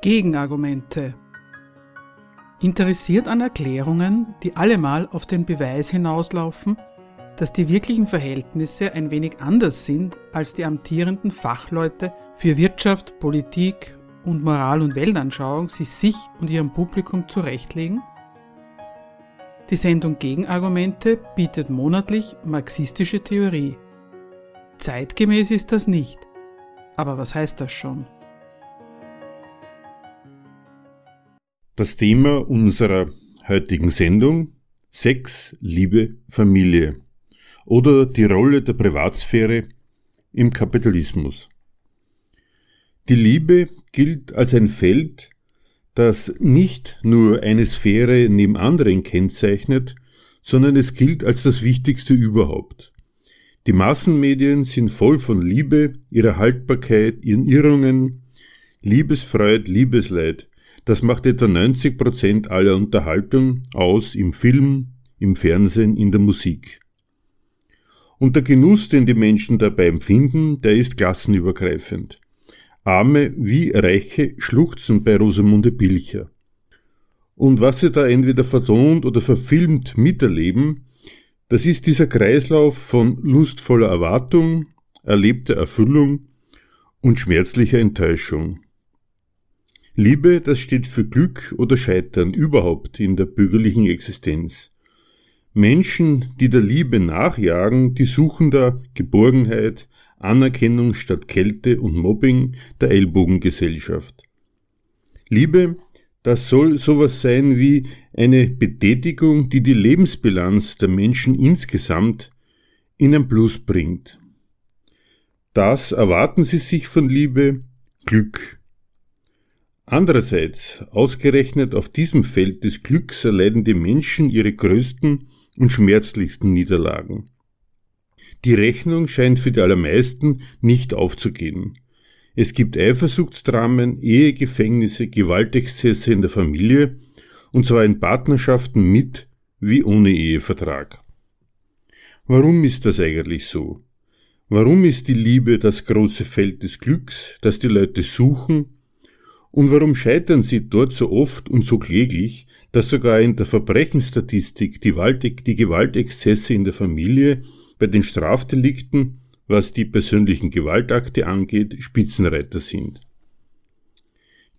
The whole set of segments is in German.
Gegenargumente. Interessiert an Erklärungen, die allemal auf den Beweis hinauslaufen, dass die wirklichen Verhältnisse ein wenig anders sind, als die amtierenden Fachleute für Wirtschaft, Politik und Moral- und Weltanschauung sie sich und ihrem Publikum zurechtlegen? Die Sendung Gegenargumente bietet monatlich marxistische Theorie. Zeitgemäß ist das nicht. Aber was heißt das schon? Das Thema unserer heutigen Sendung Sex, Liebe, Familie oder die Rolle der Privatsphäre im Kapitalismus. Die Liebe gilt als ein Feld, das nicht nur eine Sphäre neben anderen kennzeichnet, sondern es gilt als das Wichtigste überhaupt. Die Massenmedien sind voll von Liebe, ihrer Haltbarkeit, ihren Irrungen, Liebesfreud, Liebesleid, das macht etwa 90 Prozent aller Unterhaltung aus im Film, im Fernsehen, in der Musik. Und der Genuss, den die Menschen dabei empfinden, der ist klassenübergreifend. Arme wie Reiche schluchzen bei Rosamunde Pilcher. Und was sie da entweder vertont oder verfilmt miterleben, das ist dieser Kreislauf von lustvoller Erwartung, erlebter Erfüllung und schmerzlicher Enttäuschung. Liebe, das steht für Glück oder Scheitern überhaupt in der bürgerlichen Existenz. Menschen, die der Liebe nachjagen, die suchen da Geborgenheit, Anerkennung statt Kälte und Mobbing der Ellbogengesellschaft. Liebe, das soll sowas sein wie eine Betätigung, die die Lebensbilanz der Menschen insgesamt in ein Plus bringt. Das erwarten sie sich von Liebe, Glück, Andererseits, ausgerechnet auf diesem Feld des Glücks erleiden die Menschen ihre größten und schmerzlichsten Niederlagen. Die Rechnung scheint für die allermeisten nicht aufzugehen. Es gibt Eifersuchtsdramen, Ehegefängnisse, Gewaltexzesse in der Familie, und zwar in Partnerschaften mit wie ohne Ehevertrag. Warum ist das eigentlich so? Warum ist die Liebe das große Feld des Glücks, das die Leute suchen und warum scheitern sie dort so oft und so kläglich, dass sogar in der Verbrechensstatistik die, die Gewaltexzesse in der Familie bei den Strafdelikten, was die persönlichen Gewaltakte angeht, Spitzenreiter sind?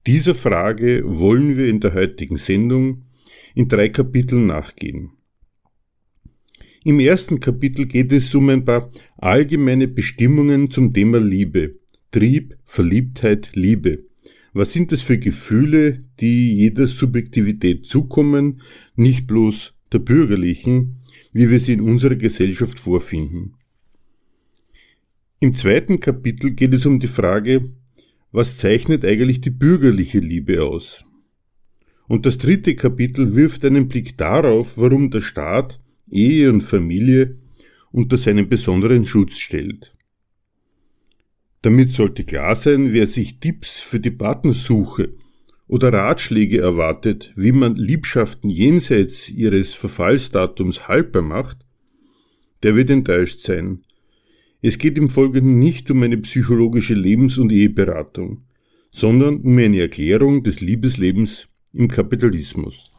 Dieser Frage wollen wir in der heutigen Sendung in drei Kapiteln nachgehen. Im ersten Kapitel geht es um ein paar allgemeine Bestimmungen zum Thema Liebe, Trieb, Verliebtheit, Liebe. Was sind das für Gefühle, die jeder Subjektivität zukommen, nicht bloß der bürgerlichen, wie wir sie in unserer Gesellschaft vorfinden? Im zweiten Kapitel geht es um die Frage, was zeichnet eigentlich die bürgerliche Liebe aus? Und das dritte Kapitel wirft einen Blick darauf, warum der Staat Ehe und Familie unter seinen besonderen Schutz stellt. Damit sollte klar sein, wer sich Tipps für die Partnersuche oder Ratschläge erwartet, wie man Liebschaften jenseits ihres Verfallsdatums haltbar macht, der wird enttäuscht sein. Es geht im Folgenden nicht um eine psychologische Lebens- und Eheberatung, sondern um eine Erklärung des Liebeslebens im Kapitalismus.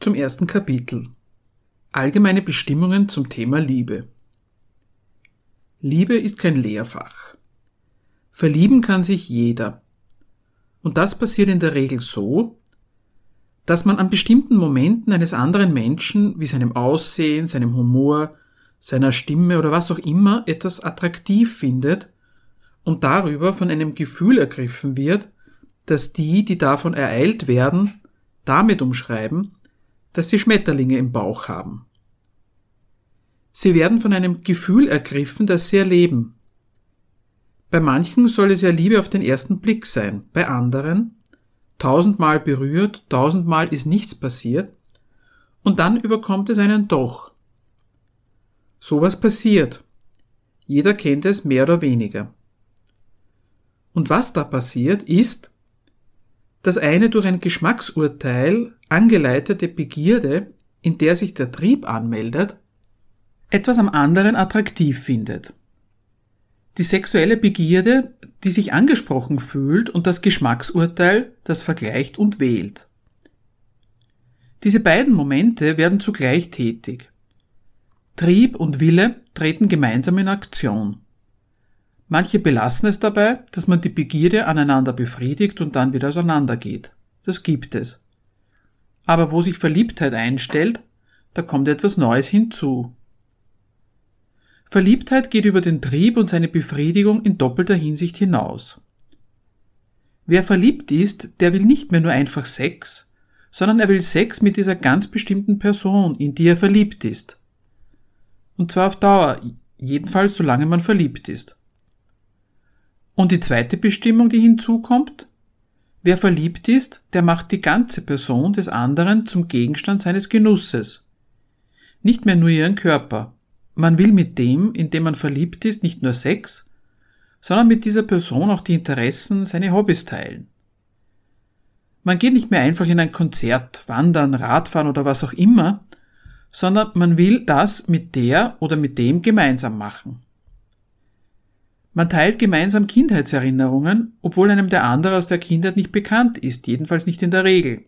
Zum ersten Kapitel. Allgemeine Bestimmungen zum Thema Liebe. Liebe ist kein Lehrfach. Verlieben kann sich jeder. Und das passiert in der Regel so, dass man an bestimmten Momenten eines anderen Menschen, wie seinem Aussehen, seinem Humor, seiner Stimme oder was auch immer, etwas attraktiv findet und darüber von einem Gefühl ergriffen wird, dass die, die davon ereilt werden, damit umschreiben, dass sie Schmetterlinge im Bauch haben. Sie werden von einem Gefühl ergriffen, das sie erleben, bei manchen soll es ja Liebe auf den ersten Blick sein, bei anderen tausendmal berührt, tausendmal ist nichts passiert, und dann überkommt es einen doch. Sowas passiert. Jeder kennt es mehr oder weniger. Und was da passiert, ist, dass eine durch ein Geschmacksurteil angeleitete Begierde, in der sich der Trieb anmeldet, etwas am anderen attraktiv findet. Die sexuelle Begierde, die sich angesprochen fühlt und das Geschmacksurteil, das vergleicht und wählt. Diese beiden Momente werden zugleich tätig. Trieb und Wille treten gemeinsam in Aktion. Manche belassen es dabei, dass man die Begierde aneinander befriedigt und dann wieder auseinandergeht. Das gibt es. Aber wo sich Verliebtheit einstellt, da kommt etwas Neues hinzu. Verliebtheit geht über den Trieb und seine Befriedigung in doppelter Hinsicht hinaus. Wer verliebt ist, der will nicht mehr nur einfach Sex, sondern er will Sex mit dieser ganz bestimmten Person, in die er verliebt ist. Und zwar auf Dauer, jedenfalls solange man verliebt ist. Und die zweite Bestimmung, die hinzukommt, wer verliebt ist, der macht die ganze Person des anderen zum Gegenstand seines Genusses. Nicht mehr nur ihren Körper, man will mit dem, in dem man verliebt ist, nicht nur Sex, sondern mit dieser Person auch die Interessen, seine Hobbys teilen. Man geht nicht mehr einfach in ein Konzert, wandern, Radfahren oder was auch immer, sondern man will das mit der oder mit dem gemeinsam machen. Man teilt gemeinsam Kindheitserinnerungen, obwohl einem der andere aus der Kindheit nicht bekannt ist, jedenfalls nicht in der Regel.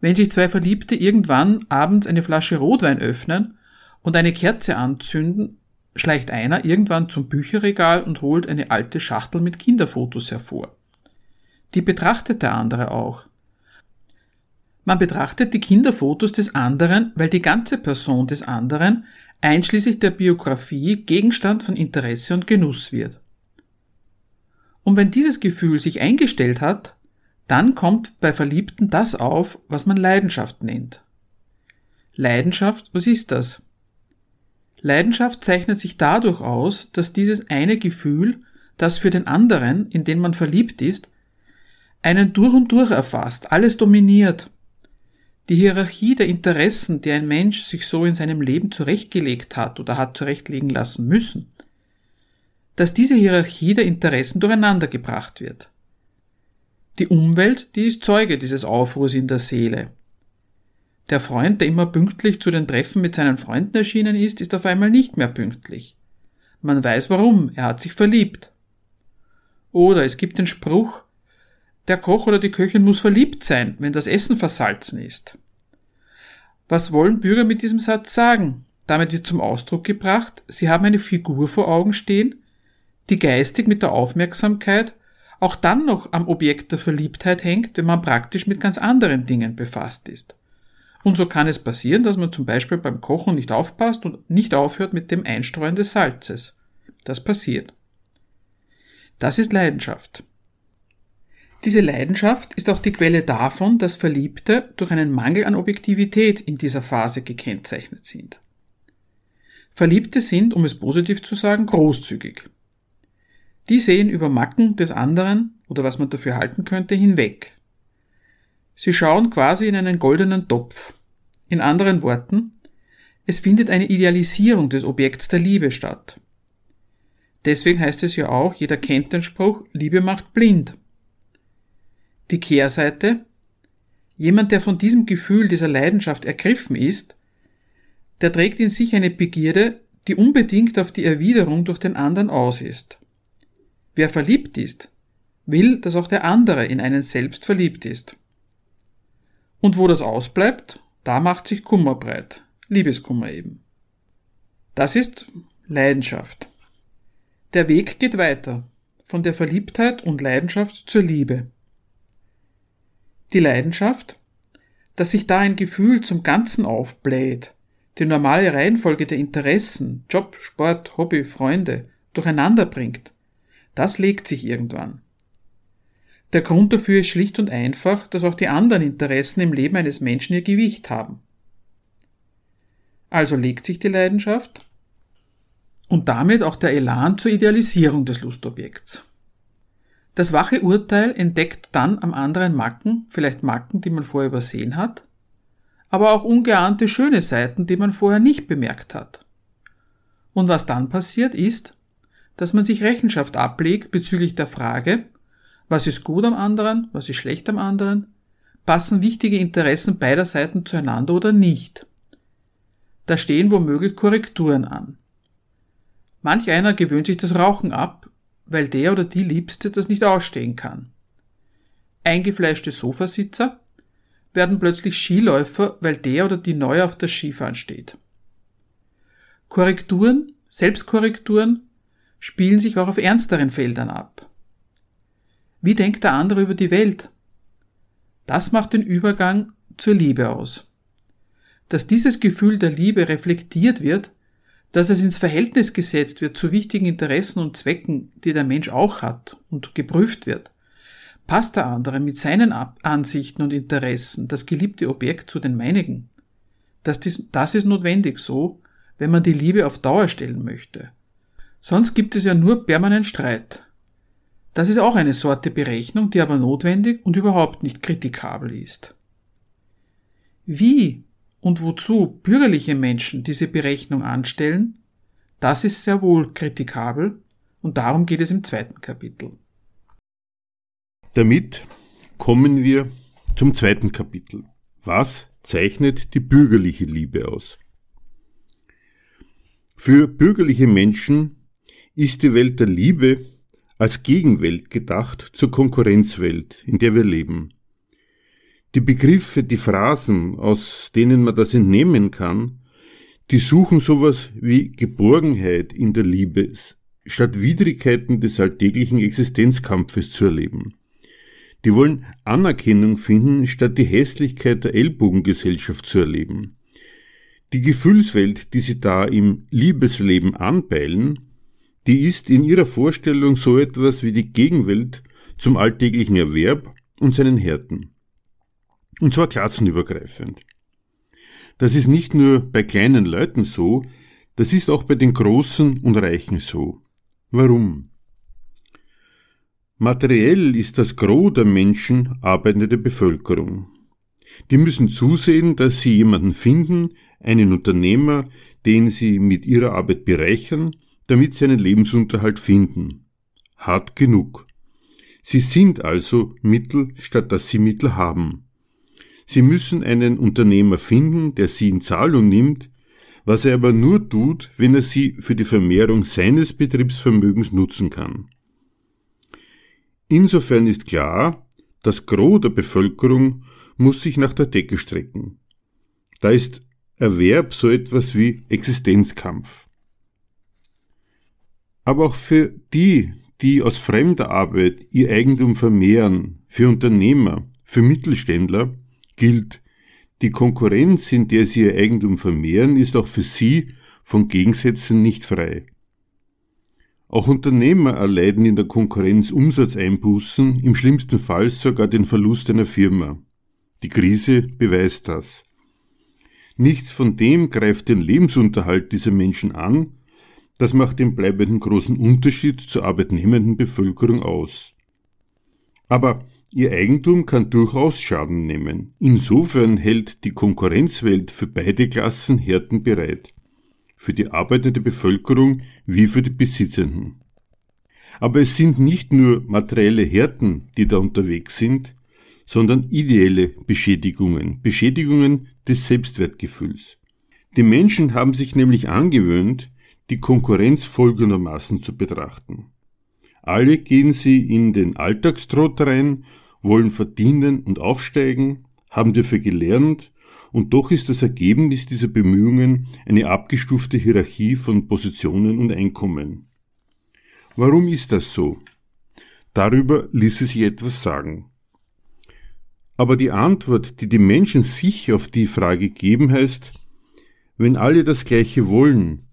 Wenn sich zwei Verliebte irgendwann abends eine Flasche Rotwein öffnen und eine Kerze anzünden, schleicht einer irgendwann zum Bücherregal und holt eine alte Schachtel mit Kinderfotos hervor. Die betrachtet der andere auch. Man betrachtet die Kinderfotos des anderen, weil die ganze Person des anderen, einschließlich der Biografie, Gegenstand von Interesse und Genuss wird. Und wenn dieses Gefühl sich eingestellt hat, dann kommt bei Verliebten das auf, was man Leidenschaft nennt. Leidenschaft, was ist das? Leidenschaft zeichnet sich dadurch aus, dass dieses eine Gefühl, das für den anderen, in den man verliebt ist, einen durch und durch erfasst, alles dominiert. Die Hierarchie der Interessen, die ein Mensch sich so in seinem Leben zurechtgelegt hat oder hat zurechtlegen lassen müssen, dass diese Hierarchie der Interessen durcheinander gebracht wird. Die Umwelt, die ist Zeuge dieses Aufruhrs in der Seele. Der Freund, der immer pünktlich zu den Treffen mit seinen Freunden erschienen ist, ist auf einmal nicht mehr pünktlich. Man weiß warum, er hat sich verliebt. Oder es gibt den Spruch, der Koch oder die Köchin muss verliebt sein, wenn das Essen versalzen ist. Was wollen Bürger mit diesem Satz sagen? Damit wird zum Ausdruck gebracht, sie haben eine Figur vor Augen stehen, die geistig mit der Aufmerksamkeit auch dann noch am Objekt der Verliebtheit hängt, wenn man praktisch mit ganz anderen Dingen befasst ist. Und so kann es passieren, dass man zum Beispiel beim Kochen nicht aufpasst und nicht aufhört mit dem Einstreuen des Salzes. Das passiert. Das ist Leidenschaft. Diese Leidenschaft ist auch die Quelle davon, dass Verliebte durch einen Mangel an Objektivität in dieser Phase gekennzeichnet sind. Verliebte sind, um es positiv zu sagen, großzügig. Die sehen über Macken des anderen oder was man dafür halten könnte hinweg. Sie schauen quasi in einen goldenen Topf. In anderen Worten, es findet eine Idealisierung des Objekts der Liebe statt. Deswegen heißt es ja auch, jeder kennt den Spruch, Liebe macht blind. Die Kehrseite, jemand, der von diesem Gefühl, dieser Leidenschaft ergriffen ist, der trägt in sich eine Begierde, die unbedingt auf die Erwiderung durch den anderen aus ist. Wer verliebt ist, will, dass auch der andere in einen selbst verliebt ist. Und wo das ausbleibt, da macht sich Kummer breit. Liebeskummer eben. Das ist Leidenschaft. Der Weg geht weiter. Von der Verliebtheit und Leidenschaft zur Liebe. Die Leidenschaft, dass sich da ein Gefühl zum Ganzen aufbläht, die normale Reihenfolge der Interessen, Job, Sport, Hobby, Freunde durcheinander bringt, das legt sich irgendwann. Der Grund dafür ist schlicht und einfach, dass auch die anderen Interessen im Leben eines Menschen ihr Gewicht haben. Also legt sich die Leidenschaft und damit auch der Elan zur Idealisierung des Lustobjekts. Das wache Urteil entdeckt dann am anderen Macken, vielleicht Macken, die man vorher übersehen hat, aber auch ungeahnte schöne Seiten, die man vorher nicht bemerkt hat. Und was dann passiert ist, dass man sich Rechenschaft ablegt bezüglich der Frage, was ist gut am anderen? Was ist schlecht am anderen? Passen wichtige Interessen beider Seiten zueinander oder nicht? Da stehen womöglich Korrekturen an. Manch einer gewöhnt sich das Rauchen ab, weil der oder die Liebste das nicht ausstehen kann. Eingefleischte Sofasitzer werden plötzlich Skiläufer, weil der oder die neu auf das Skifahren steht. Korrekturen, Selbstkorrekturen spielen sich auch auf ernsteren Feldern ab. Wie denkt der andere über die Welt? Das macht den Übergang zur Liebe aus. Dass dieses Gefühl der Liebe reflektiert wird, dass es ins Verhältnis gesetzt wird zu wichtigen Interessen und Zwecken, die der Mensch auch hat und geprüft wird. Passt der andere mit seinen Ansichten und Interessen, das geliebte Objekt zu den meinigen? Das, das ist notwendig so, wenn man die Liebe auf Dauer stellen möchte. Sonst gibt es ja nur permanent Streit. Das ist auch eine Sorte Berechnung, die aber notwendig und überhaupt nicht kritikabel ist. Wie und wozu bürgerliche Menschen diese Berechnung anstellen, das ist sehr wohl kritikabel und darum geht es im zweiten Kapitel. Damit kommen wir zum zweiten Kapitel. Was zeichnet die bürgerliche Liebe aus? Für bürgerliche Menschen ist die Welt der Liebe als Gegenwelt gedacht zur Konkurrenzwelt, in der wir leben. Die Begriffe, die Phrasen, aus denen man das entnehmen kann, die suchen sowas wie Geborgenheit in der Liebe, statt Widrigkeiten des alltäglichen Existenzkampfes zu erleben. Die wollen Anerkennung finden, statt die Hässlichkeit der Ellbogengesellschaft zu erleben. Die Gefühlswelt, die sie da im Liebesleben anpeilen, die ist in ihrer Vorstellung so etwas wie die Gegenwelt zum alltäglichen Erwerb und seinen Härten. Und zwar klassenübergreifend. Das ist nicht nur bei kleinen Leuten so, das ist auch bei den Großen und Reichen so. Warum? Materiell ist das Gros der Menschen arbeitende Bevölkerung. Die müssen zusehen, dass sie jemanden finden, einen Unternehmer, den sie mit ihrer Arbeit bereichern, damit sie einen Lebensunterhalt finden. Hart genug. Sie sind also Mittel, statt dass sie Mittel haben. Sie müssen einen Unternehmer finden, der sie in Zahlung nimmt, was er aber nur tut, wenn er sie für die Vermehrung seines Betriebsvermögens nutzen kann. Insofern ist klar, das Gros der Bevölkerung muss sich nach der Decke strecken. Da ist Erwerb so etwas wie Existenzkampf. Aber auch für die, die aus fremder Arbeit ihr Eigentum vermehren, für Unternehmer, für Mittelständler, gilt, die Konkurrenz, in der sie ihr Eigentum vermehren, ist auch für sie von Gegensätzen nicht frei. Auch Unternehmer erleiden in der Konkurrenz Umsatzeinbußen, im schlimmsten Fall sogar den Verlust einer Firma. Die Krise beweist das. Nichts von dem greift den Lebensunterhalt dieser Menschen an, das macht den bleibenden großen Unterschied zur arbeitnehmenden Bevölkerung aus. Aber Ihr Eigentum kann durchaus Schaden nehmen. Insofern hält die Konkurrenzwelt für beide Klassen Härten bereit. Für die arbeitende Bevölkerung wie für die Besitzenden. Aber es sind nicht nur materielle Härten, die da unterwegs sind, sondern ideelle Beschädigungen, Beschädigungen des Selbstwertgefühls. Die Menschen haben sich nämlich angewöhnt, die Konkurrenz folgendermaßen zu betrachten. Alle gehen sie in den Alltagstrott rein wollen verdienen und aufsteigen, haben dafür gelernt, und doch ist das Ergebnis dieser Bemühungen eine abgestufte Hierarchie von Positionen und Einkommen. Warum ist das so? Darüber ließe sich etwas sagen. Aber die Antwort, die die Menschen sich auf die Frage geben, heißt, wenn alle das Gleiche wollen,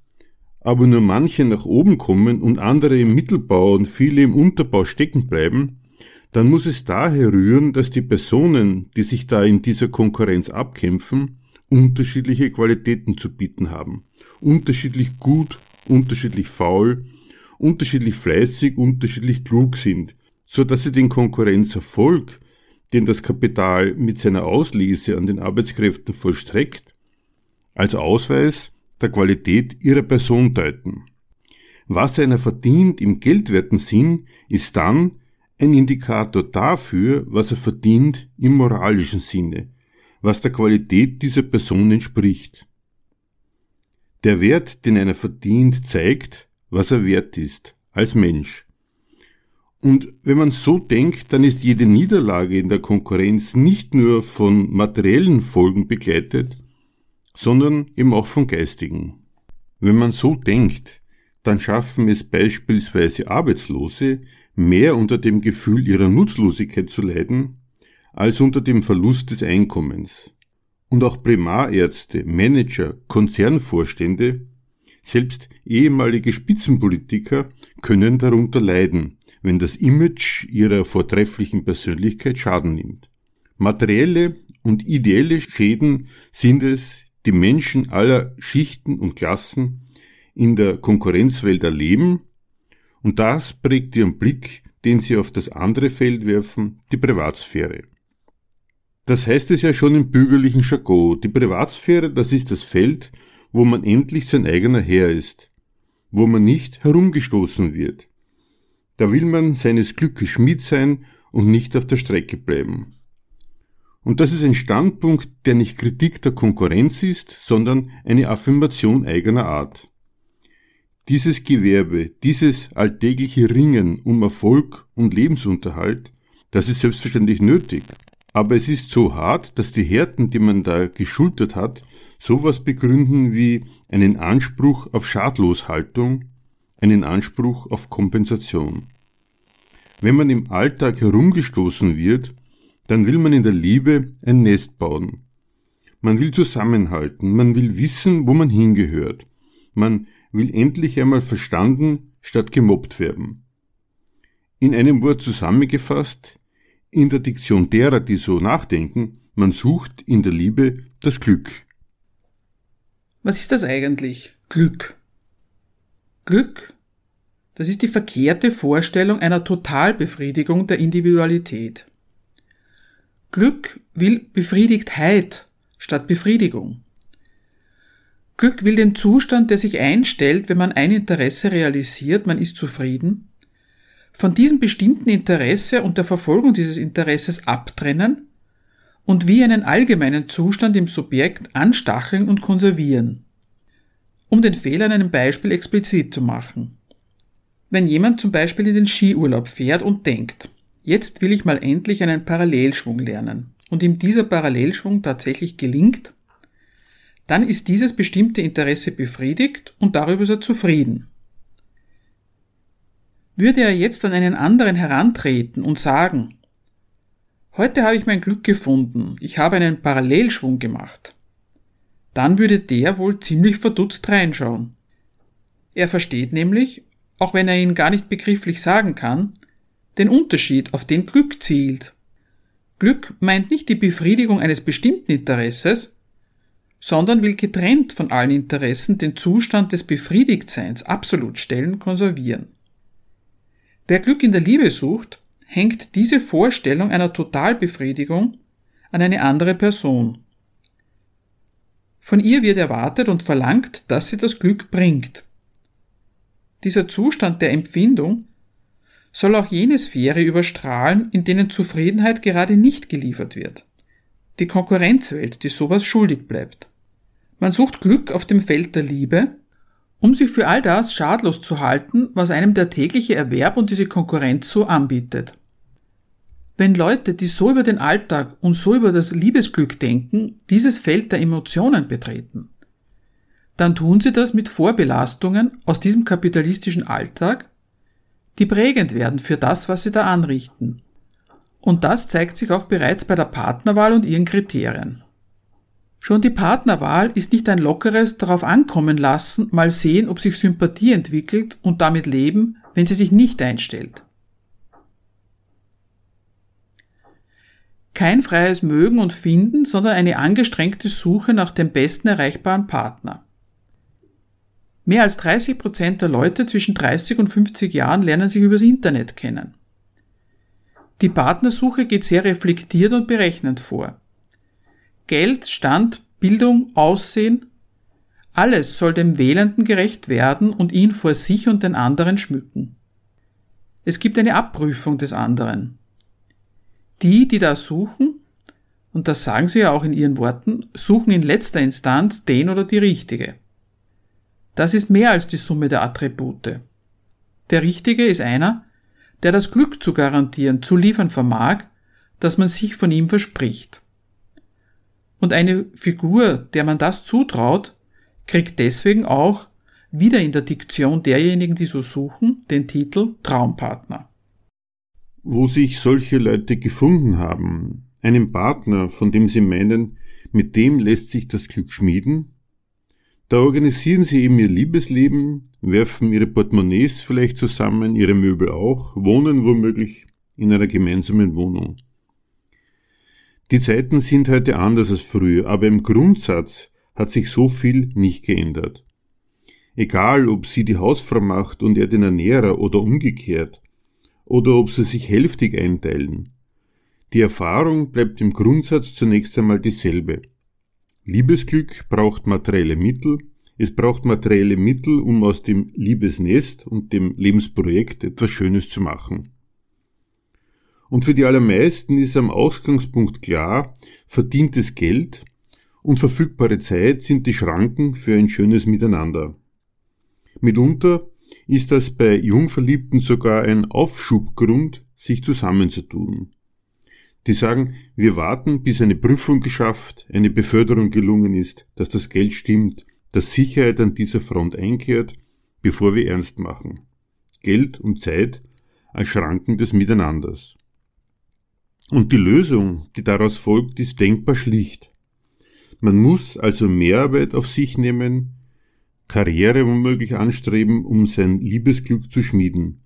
aber nur manche nach oben kommen und andere im Mittelbau und viele im Unterbau stecken bleiben, dann muss es daher rühren, dass die Personen, die sich da in dieser Konkurrenz abkämpfen, unterschiedliche Qualitäten zu bieten haben. Unterschiedlich gut, unterschiedlich faul, unterschiedlich fleißig, unterschiedlich klug sind, so dass sie den Konkurrenzerfolg, den das Kapital mit seiner Auslese an den Arbeitskräften vollstreckt, als Ausweis der Qualität ihrer Person deuten. Was einer verdient im geldwerten Sinn, ist dann, ein Indikator dafür, was er verdient im moralischen Sinne, was der Qualität dieser Person entspricht. Der Wert, den einer verdient, zeigt, was er wert ist, als Mensch. Und wenn man so denkt, dann ist jede Niederlage in der Konkurrenz nicht nur von materiellen Folgen begleitet, sondern eben auch von geistigen. Wenn man so denkt, dann schaffen es beispielsweise Arbeitslose mehr unter dem Gefühl ihrer Nutzlosigkeit zu leiden, als unter dem Verlust des Einkommens. Und auch Primarärzte, Manager, Konzernvorstände, selbst ehemalige Spitzenpolitiker können darunter leiden, wenn das Image ihrer vortrefflichen Persönlichkeit Schaden nimmt. Materielle und ideelle Schäden sind es, die Menschen aller Schichten und Klassen in der Konkurrenzwelt erleben, und das prägt ihren Blick, den sie auf das andere Feld werfen, die Privatsphäre. Das heißt es ja schon im bürgerlichen Jargon, die Privatsphäre, das ist das Feld, wo man endlich sein eigener Herr ist, wo man nicht herumgestoßen wird, da will man seines Glückes Schmied sein und nicht auf der Strecke bleiben. Und das ist ein Standpunkt, der nicht Kritik der Konkurrenz ist, sondern eine Affirmation eigener Art. Dieses Gewerbe, dieses alltägliche Ringen um Erfolg und Lebensunterhalt, das ist selbstverständlich nötig. Aber es ist so hart, dass die Härten, die man da geschultert hat, sowas begründen wie einen Anspruch auf Schadloshaltung, einen Anspruch auf Kompensation. Wenn man im Alltag herumgestoßen wird, dann will man in der Liebe ein Nest bauen. Man will zusammenhalten, man will wissen, wo man hingehört. Man will endlich einmal verstanden statt gemobbt werden. In einem Wort zusammengefasst, in der Diktion derer, die so nachdenken, man sucht in der Liebe das Glück. Was ist das eigentlich? Glück. Glück, das ist die verkehrte Vorstellung einer Totalbefriedigung der Individualität. Glück will Befriedigtheit statt Befriedigung. Glück will den Zustand, der sich einstellt, wenn man ein Interesse realisiert, man ist zufrieden, von diesem bestimmten Interesse und der Verfolgung dieses Interesses abtrennen und wie einen allgemeinen Zustand im Subjekt anstacheln und konservieren. Um den Fehler an einem Beispiel explizit zu machen. Wenn jemand zum Beispiel in den Skiurlaub fährt und denkt, jetzt will ich mal endlich einen Parallelschwung lernen und ihm dieser Parallelschwung tatsächlich gelingt, dann ist dieses bestimmte Interesse befriedigt und darüber ist er zufrieden. Würde er jetzt an einen anderen herantreten und sagen, heute habe ich mein Glück gefunden, ich habe einen Parallelschwung gemacht, dann würde der wohl ziemlich verdutzt reinschauen. Er versteht nämlich, auch wenn er ihn gar nicht begrifflich sagen kann, den Unterschied, auf den Glück zielt. Glück meint nicht die Befriedigung eines bestimmten Interesses, sondern will getrennt von allen Interessen den Zustand des Befriedigtseins absolut stellen, konservieren. Wer Glück in der Liebe sucht, hängt diese Vorstellung einer Totalbefriedigung an eine andere Person. Von ihr wird erwartet und verlangt, dass sie das Glück bringt. Dieser Zustand der Empfindung soll auch jene Sphäre überstrahlen, in denen Zufriedenheit gerade nicht geliefert wird. Die Konkurrenzwelt, die sowas schuldig bleibt. Man sucht Glück auf dem Feld der Liebe, um sich für all das schadlos zu halten, was einem der tägliche Erwerb und diese Konkurrenz so anbietet. Wenn Leute, die so über den Alltag und so über das Liebesglück denken, dieses Feld der Emotionen betreten, dann tun sie das mit Vorbelastungen aus diesem kapitalistischen Alltag, die prägend werden für das, was sie da anrichten. Und das zeigt sich auch bereits bei der Partnerwahl und ihren Kriterien. Schon die Partnerwahl ist nicht ein lockeres darauf ankommen lassen, mal sehen, ob sich Sympathie entwickelt und damit leben, wenn sie sich nicht einstellt. Kein freies Mögen und Finden, sondern eine angestrengte Suche nach dem besten erreichbaren Partner. Mehr als 30 Prozent der Leute zwischen 30 und 50 Jahren lernen sich übers Internet kennen. Die Partnersuche geht sehr reflektiert und berechnend vor. Geld, Stand, Bildung, Aussehen, alles soll dem Wählenden gerecht werden und ihn vor sich und den anderen schmücken. Es gibt eine Abprüfung des anderen. Die, die da suchen, und das sagen sie ja auch in ihren Worten, suchen in letzter Instanz den oder die Richtige. Das ist mehr als die Summe der Attribute. Der Richtige ist einer, der das Glück zu garantieren, zu liefern vermag, das man sich von ihm verspricht. Und eine Figur, der man das zutraut, kriegt deswegen auch, wieder in der Diktion derjenigen, die so suchen, den Titel Traumpartner. Wo sich solche Leute gefunden haben, einen Partner, von dem sie meinen, mit dem lässt sich das Glück schmieden, da organisieren sie eben ihr Liebesleben, werfen ihre Portemonnaies vielleicht zusammen, ihre Möbel auch, wohnen womöglich in einer gemeinsamen Wohnung. Die Zeiten sind heute anders als früher, aber im Grundsatz hat sich so viel nicht geändert. Egal, ob sie die Hausfrau macht und er den Ernährer oder umgekehrt, oder ob sie sich hälftig einteilen. Die Erfahrung bleibt im Grundsatz zunächst einmal dieselbe. Liebesglück braucht materielle Mittel. Es braucht materielle Mittel, um aus dem Liebesnest und dem Lebensprojekt etwas Schönes zu machen. Und für die allermeisten ist am Ausgangspunkt klar, verdientes Geld und verfügbare Zeit sind die Schranken für ein schönes Miteinander. Mitunter ist das bei Jungverliebten sogar ein Aufschubgrund, sich zusammenzutun. Die sagen, wir warten, bis eine Prüfung geschafft, eine Beförderung gelungen ist, dass das Geld stimmt, dass Sicherheit an dieser Front einkehrt, bevor wir ernst machen. Geld und Zeit als Schranken des Miteinanders. Und die Lösung, die daraus folgt, ist denkbar schlicht. Man muss also Mehrarbeit auf sich nehmen, Karriere womöglich anstreben, um sein Liebesglück zu schmieden.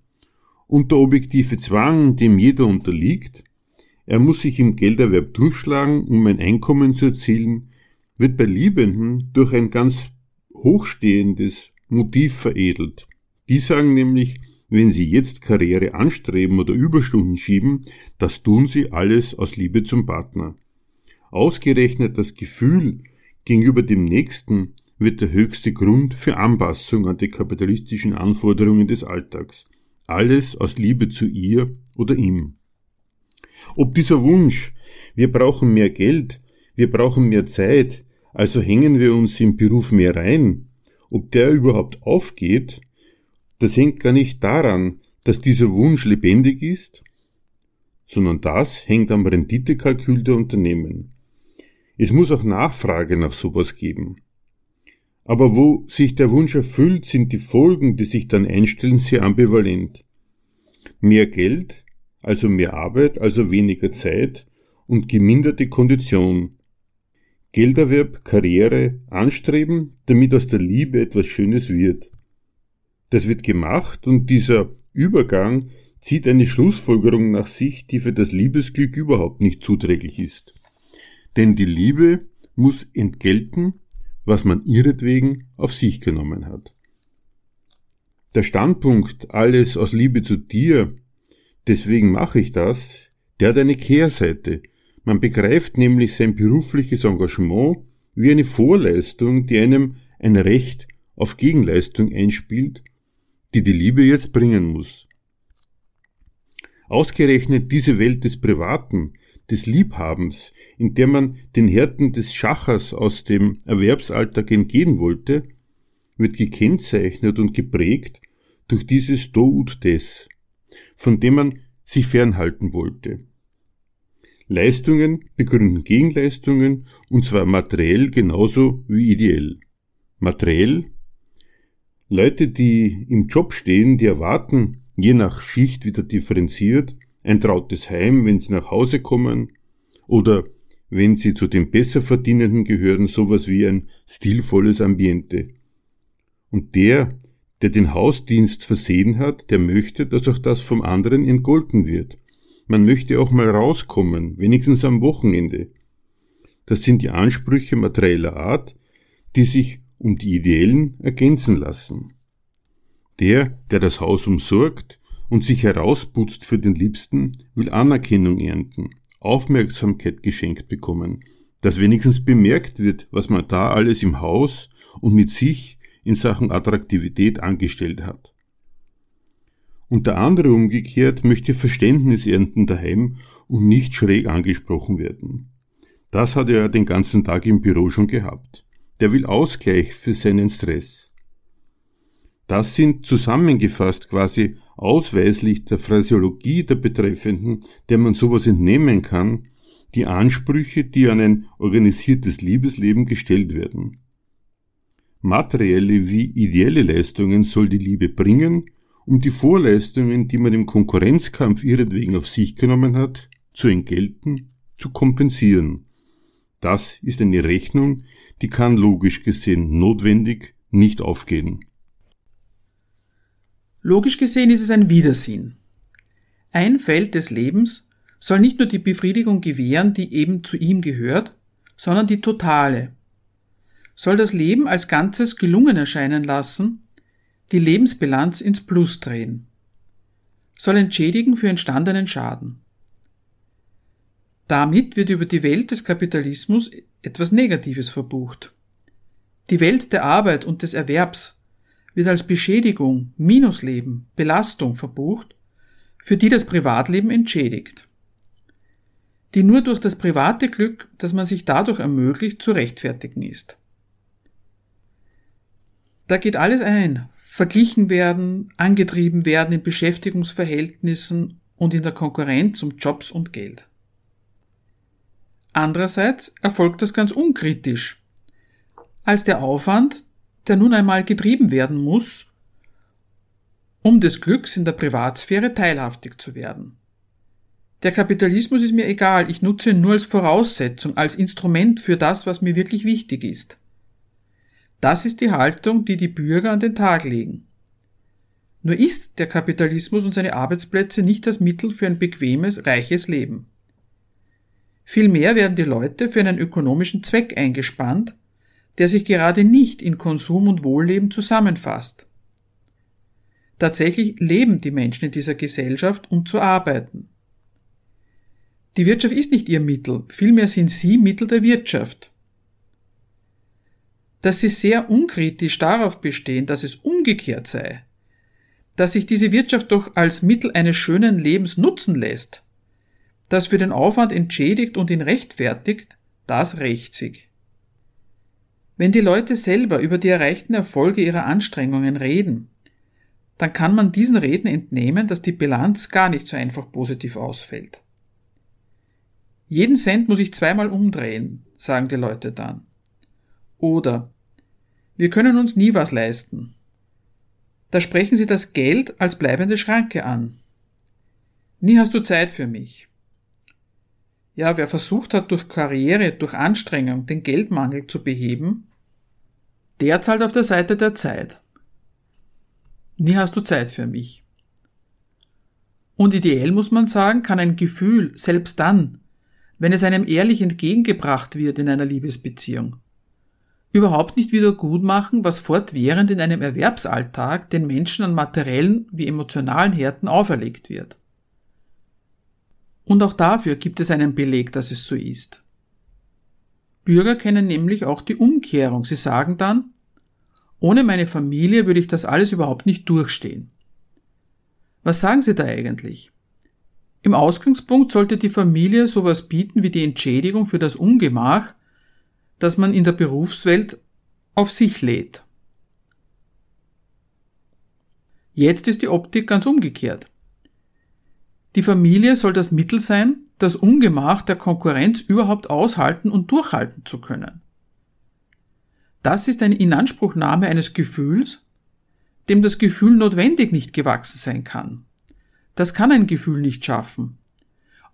Und der objektive Zwang, dem jeder unterliegt, er muss sich im Gelderwerb durchschlagen, um ein Einkommen zu erzielen, wird bei Liebenden durch ein ganz hochstehendes Motiv veredelt. Die sagen nämlich, wenn sie jetzt Karriere anstreben oder Überstunden schieben, das tun sie alles aus Liebe zum Partner. Ausgerechnet das Gefühl gegenüber dem Nächsten wird der höchste Grund für Anpassung an die kapitalistischen Anforderungen des Alltags. Alles aus Liebe zu ihr oder ihm. Ob dieser Wunsch, wir brauchen mehr Geld, wir brauchen mehr Zeit, also hängen wir uns im Beruf mehr rein, ob der überhaupt aufgeht, das hängt gar nicht daran, dass dieser Wunsch lebendig ist, sondern das hängt am Renditekalkül der Unternehmen. Es muss auch Nachfrage nach sowas geben. Aber wo sich der Wunsch erfüllt, sind die Folgen, die sich dann einstellen, sehr ambivalent. Mehr Geld also mehr Arbeit, also weniger Zeit und geminderte Kondition. Gelderwerb, Karriere, Anstreben, damit aus der Liebe etwas Schönes wird. Das wird gemacht und dieser Übergang zieht eine Schlussfolgerung nach sich, die für das Liebesglück überhaupt nicht zuträglich ist. Denn die Liebe muss entgelten, was man ihretwegen auf sich genommen hat. Der Standpunkt, alles aus Liebe zu dir deswegen mache ich das, der hat eine Kehrseite. Man begreift nämlich sein berufliches Engagement wie eine Vorleistung, die einem ein Recht auf Gegenleistung einspielt, die die Liebe jetzt bringen muss. Ausgerechnet diese Welt des Privaten, des Liebhabens, in der man den Härten des Schachers aus dem Erwerbsalltag entgehen wollte, wird gekennzeichnet und geprägt durch dieses Do und Des, von dem man sich fernhalten wollte. Leistungen begründen Gegenleistungen, und zwar materiell genauso wie ideell. Materiell Leute, die im Job stehen, die erwarten, je nach Schicht wieder differenziert, ein trautes Heim, wenn sie nach Hause kommen, oder wenn sie zu den Besserverdienenden gehören, sowas wie ein stilvolles Ambiente. Und der, der den Hausdienst versehen hat, der möchte, dass auch das vom anderen entgolten wird. Man möchte auch mal rauskommen, wenigstens am Wochenende. Das sind die Ansprüche materieller Art, die sich um die ideellen ergänzen lassen. Der, der das Haus umsorgt und sich herausputzt für den Liebsten, will Anerkennung ernten, Aufmerksamkeit geschenkt bekommen, dass wenigstens bemerkt wird, was man da alles im Haus und mit sich in Sachen Attraktivität angestellt hat. Und der andere umgekehrt möchte Verständnis ernten daheim und nicht schräg angesprochen werden. Das hat er den ganzen Tag im Büro schon gehabt. Der will Ausgleich für seinen Stress. Das sind zusammengefasst quasi ausweislich der Phraseologie der Betreffenden, der man sowas entnehmen kann, die Ansprüche, die an ein organisiertes Liebesleben gestellt werden. Materielle wie ideelle Leistungen soll die Liebe bringen, um die Vorleistungen, die man im Konkurrenzkampf ihretwegen auf sich genommen hat, zu entgelten, zu kompensieren. Das ist eine Rechnung, die kann logisch gesehen notwendig nicht aufgehen. Logisch gesehen ist es ein Widersinn. Ein Feld des Lebens soll nicht nur die Befriedigung gewähren, die eben zu ihm gehört, sondern die totale. Soll das Leben als Ganzes gelungen erscheinen lassen, die Lebensbilanz ins Plus drehen. Soll entschädigen für entstandenen Schaden. Damit wird über die Welt des Kapitalismus etwas Negatives verbucht. Die Welt der Arbeit und des Erwerbs wird als Beschädigung, Minusleben, Belastung verbucht, für die das Privatleben entschädigt, die nur durch das private Glück, das man sich dadurch ermöglicht, zu rechtfertigen ist. Da geht alles ein, verglichen werden, angetrieben werden in Beschäftigungsverhältnissen und in der Konkurrenz um Jobs und Geld. Andererseits erfolgt das ganz unkritisch, als der Aufwand, der nun einmal getrieben werden muss, um des Glücks in der Privatsphäre teilhaftig zu werden. Der Kapitalismus ist mir egal, ich nutze ihn nur als Voraussetzung, als Instrument für das, was mir wirklich wichtig ist. Das ist die Haltung, die die Bürger an den Tag legen. Nur ist der Kapitalismus und seine Arbeitsplätze nicht das Mittel für ein bequemes, reiches Leben. Vielmehr werden die Leute für einen ökonomischen Zweck eingespannt, der sich gerade nicht in Konsum und Wohlleben zusammenfasst. Tatsächlich leben die Menschen in dieser Gesellschaft, um zu arbeiten. Die Wirtschaft ist nicht ihr Mittel, vielmehr sind sie Mittel der Wirtschaft. Dass sie sehr unkritisch darauf bestehen, dass es umgekehrt sei, dass sich diese Wirtschaft doch als Mittel eines schönen Lebens nutzen lässt, das für den Aufwand entschädigt und ihn rechtfertigt, das rächt sich. Wenn die Leute selber über die erreichten Erfolge ihrer Anstrengungen reden, dann kann man diesen Reden entnehmen, dass die Bilanz gar nicht so einfach positiv ausfällt. Jeden Cent muss ich zweimal umdrehen, sagen die Leute dann. Oder wir können uns nie was leisten. Da sprechen sie das Geld als bleibende Schranke an. Nie hast du Zeit für mich. Ja, wer versucht hat, durch Karriere, durch Anstrengung den Geldmangel zu beheben, der zahlt auf der Seite der Zeit. Nie hast du Zeit für mich. Und ideell muss man sagen, kann ein Gefühl selbst dann, wenn es einem ehrlich entgegengebracht wird in einer Liebesbeziehung, überhaupt nicht wieder gut machen, was fortwährend in einem Erwerbsalltag den Menschen an materiellen wie emotionalen Härten auferlegt wird. Und auch dafür gibt es einen Beleg, dass es so ist. Bürger kennen nämlich auch die Umkehrung. Sie sagen dann, ohne meine Familie würde ich das alles überhaupt nicht durchstehen. Was sagen Sie da eigentlich? Im Ausgangspunkt sollte die Familie sowas bieten wie die Entschädigung für das Ungemach, das man in der Berufswelt auf sich lädt. Jetzt ist die Optik ganz umgekehrt. Die Familie soll das Mittel sein, das Ungemach der Konkurrenz überhaupt aushalten und durchhalten zu können. Das ist eine Inanspruchnahme eines Gefühls, dem das Gefühl notwendig nicht gewachsen sein kann. Das kann ein Gefühl nicht schaffen.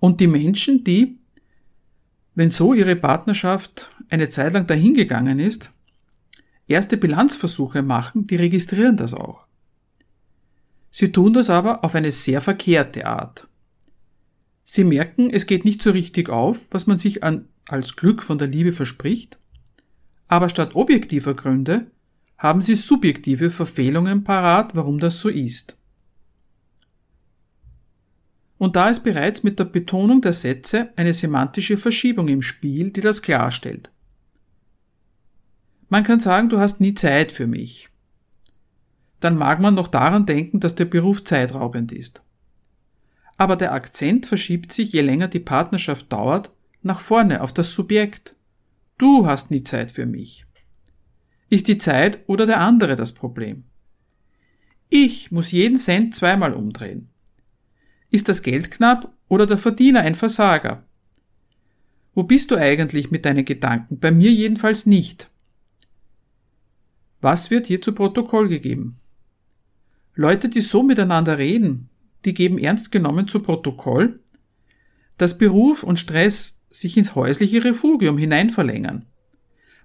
Und die Menschen, die, wenn so ihre Partnerschaft eine Zeit lang dahingegangen ist, erste Bilanzversuche machen, die registrieren das auch. Sie tun das aber auf eine sehr verkehrte Art. Sie merken, es geht nicht so richtig auf, was man sich an, als Glück von der Liebe verspricht, aber statt objektiver Gründe haben sie subjektive Verfehlungen parat, warum das so ist. Und da ist bereits mit der Betonung der Sätze eine semantische Verschiebung im Spiel, die das klarstellt. Man kann sagen, du hast nie Zeit für mich. Dann mag man noch daran denken, dass der Beruf zeitraubend ist aber der Akzent verschiebt sich, je länger die Partnerschaft dauert, nach vorne auf das Subjekt. Du hast nie Zeit für mich. Ist die Zeit oder der andere das Problem? Ich muss jeden Cent zweimal umdrehen. Ist das Geld knapp oder der Verdiener ein Versager? Wo bist du eigentlich mit deinen Gedanken? Bei mir jedenfalls nicht. Was wird hier zu Protokoll gegeben? Leute, die so miteinander reden, die geben ernst genommen zu Protokoll, dass Beruf und Stress sich ins häusliche Refugium hineinverlängern.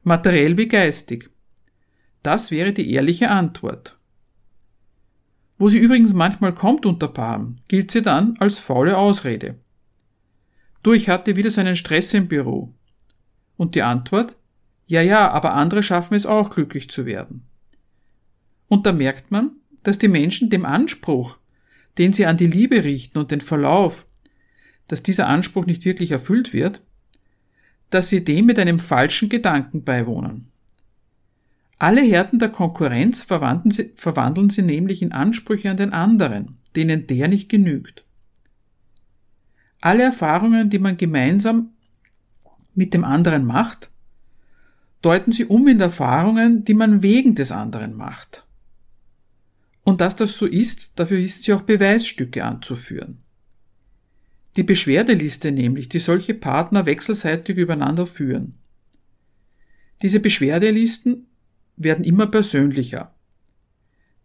Materiell wie geistig. Das wäre die ehrliche Antwort. Wo sie übrigens manchmal kommt unter Paaren, gilt sie dann als faule Ausrede. Du, ich hatte wieder so einen Stress im Büro. Und die Antwort? Ja, ja, aber andere schaffen es auch, glücklich zu werden. Und da merkt man, dass die Menschen dem Anspruch, den sie an die Liebe richten und den Verlauf, dass dieser Anspruch nicht wirklich erfüllt wird, dass sie dem mit einem falschen Gedanken beiwohnen. Alle Härten der Konkurrenz verwandeln sie, verwandeln sie nämlich in Ansprüche an den anderen, denen der nicht genügt. Alle Erfahrungen, die man gemeinsam mit dem anderen macht, deuten sie um in Erfahrungen, die man wegen des anderen macht. Und dass das so ist, dafür ist sie auch Beweisstücke anzuführen. Die Beschwerdeliste nämlich, die solche Partner wechselseitig übereinander führen. Diese Beschwerdelisten werden immer persönlicher.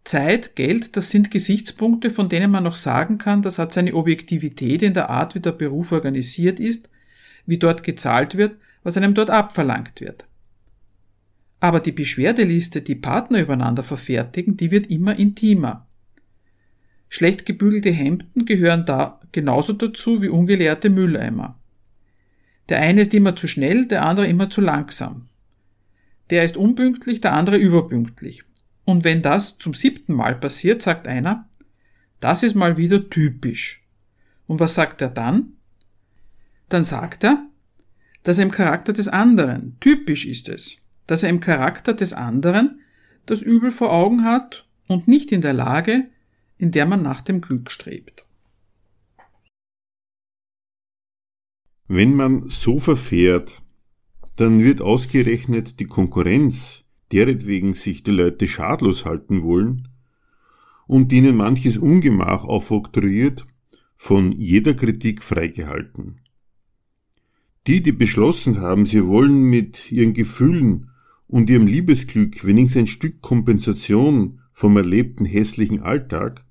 Zeit, Geld, das sind Gesichtspunkte, von denen man noch sagen kann, das hat seine Objektivität in der Art, wie der Beruf organisiert ist, wie dort gezahlt wird, was einem dort abverlangt wird. Aber die Beschwerdeliste, die Partner übereinander verfertigen, die wird immer intimer. Schlecht gebügelte Hemden gehören da genauso dazu wie ungeleerte Mülleimer. Der eine ist immer zu schnell, der andere immer zu langsam. Der ist unpünktlich, der andere überpünktlich. Und wenn das zum siebten Mal passiert, sagt einer, das ist mal wieder typisch. Und was sagt er dann? Dann sagt er, dass im Charakter des anderen, typisch ist es, dass er im Charakter des anderen das Übel vor Augen hat und nicht in der Lage, in der man nach dem Glück strebt. Wenn man so verfährt, dann wird ausgerechnet die Konkurrenz, deretwegen sich die Leute schadlos halten wollen und ihnen manches Ungemach aufoktroyiert, von jeder Kritik freigehalten. Die, die beschlossen haben, sie wollen mit ihren Gefühlen und ihrem Liebesglück wenigstens ein Stück Kompensation vom erlebten hässlichen Alltag,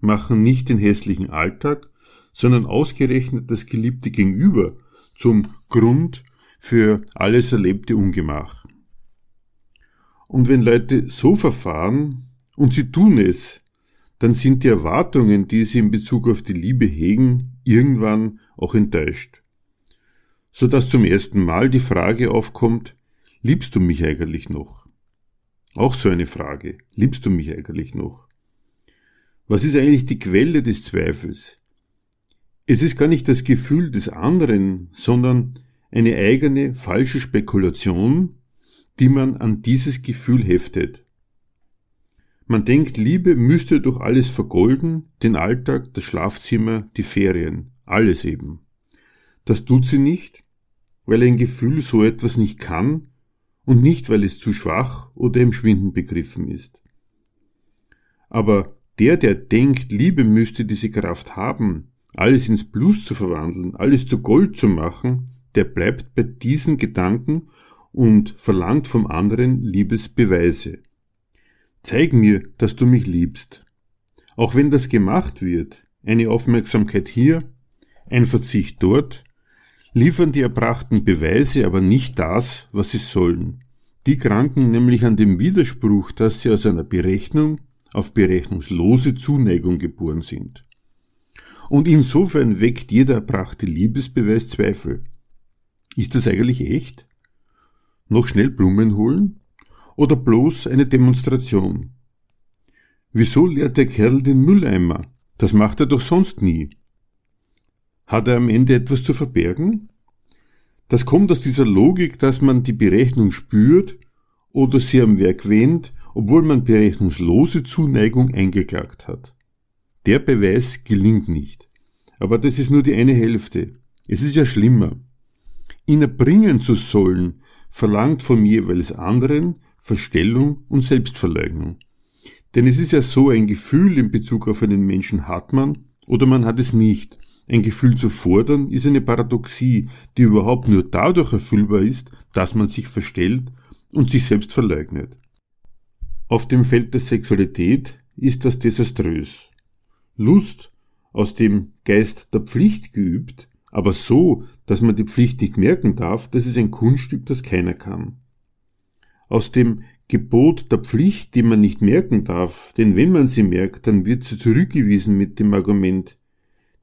machen nicht den hässlichen Alltag, sondern ausgerechnet das geliebte Gegenüber zum Grund für alles erlebte Ungemach. Und wenn Leute so verfahren, und sie tun es, dann sind die Erwartungen, die sie in Bezug auf die Liebe hegen, irgendwann auch enttäuscht. So dass zum ersten Mal die Frage aufkommt, Liebst du mich eigentlich noch? Auch so eine Frage. Liebst du mich eigentlich noch? Was ist eigentlich die Quelle des Zweifels? Es ist gar nicht das Gefühl des anderen, sondern eine eigene falsche Spekulation, die man an dieses Gefühl heftet. Man denkt, Liebe müsste durch alles vergolden, den Alltag, das Schlafzimmer, die Ferien, alles eben. Das tut sie nicht, weil ein Gefühl so etwas nicht kann und nicht, weil es zu schwach oder im Schwinden begriffen ist. Aber der, der denkt, Liebe müsste diese Kraft haben, alles ins Plus zu verwandeln, alles zu Gold zu machen, der bleibt bei diesen Gedanken und verlangt vom anderen Liebesbeweise. Zeig mir, dass du mich liebst. Auch wenn das gemacht wird, eine Aufmerksamkeit hier, ein Verzicht dort, liefern die erbrachten Beweise aber nicht das, was sie sollen. Die kranken nämlich an dem Widerspruch, dass sie aus einer Berechnung auf berechnungslose Zuneigung geboren sind. Und insofern weckt jeder erbrachte Liebesbeweis Zweifel. Ist das eigentlich echt? Noch schnell Blumen holen? Oder bloß eine Demonstration? Wieso leert der Kerl den Mülleimer? Das macht er doch sonst nie. Hat er am Ende etwas zu verbergen? Das kommt aus dieser Logik, dass man die Berechnung spürt oder sie am Werk wendet, obwohl man berechnungslose Zuneigung eingeklagt hat. Der Beweis gelingt nicht. Aber das ist nur die eine Hälfte. Es ist ja schlimmer. Ihn erbringen zu sollen, verlangt vom jeweils anderen Verstellung und Selbstverleugnung. Denn es ist ja so, ein Gefühl in Bezug auf einen Menschen hat man oder man hat es nicht. Ein Gefühl zu fordern ist eine Paradoxie, die überhaupt nur dadurch erfüllbar ist, dass man sich verstellt und sich selbst verleugnet. Auf dem Feld der Sexualität ist das desaströs. Lust, aus dem Geist der Pflicht geübt, aber so, dass man die Pflicht nicht merken darf, das ist ein Kunststück, das keiner kann. Aus dem Gebot der Pflicht, die man nicht merken darf, denn wenn man sie merkt, dann wird sie zurückgewiesen mit dem Argument,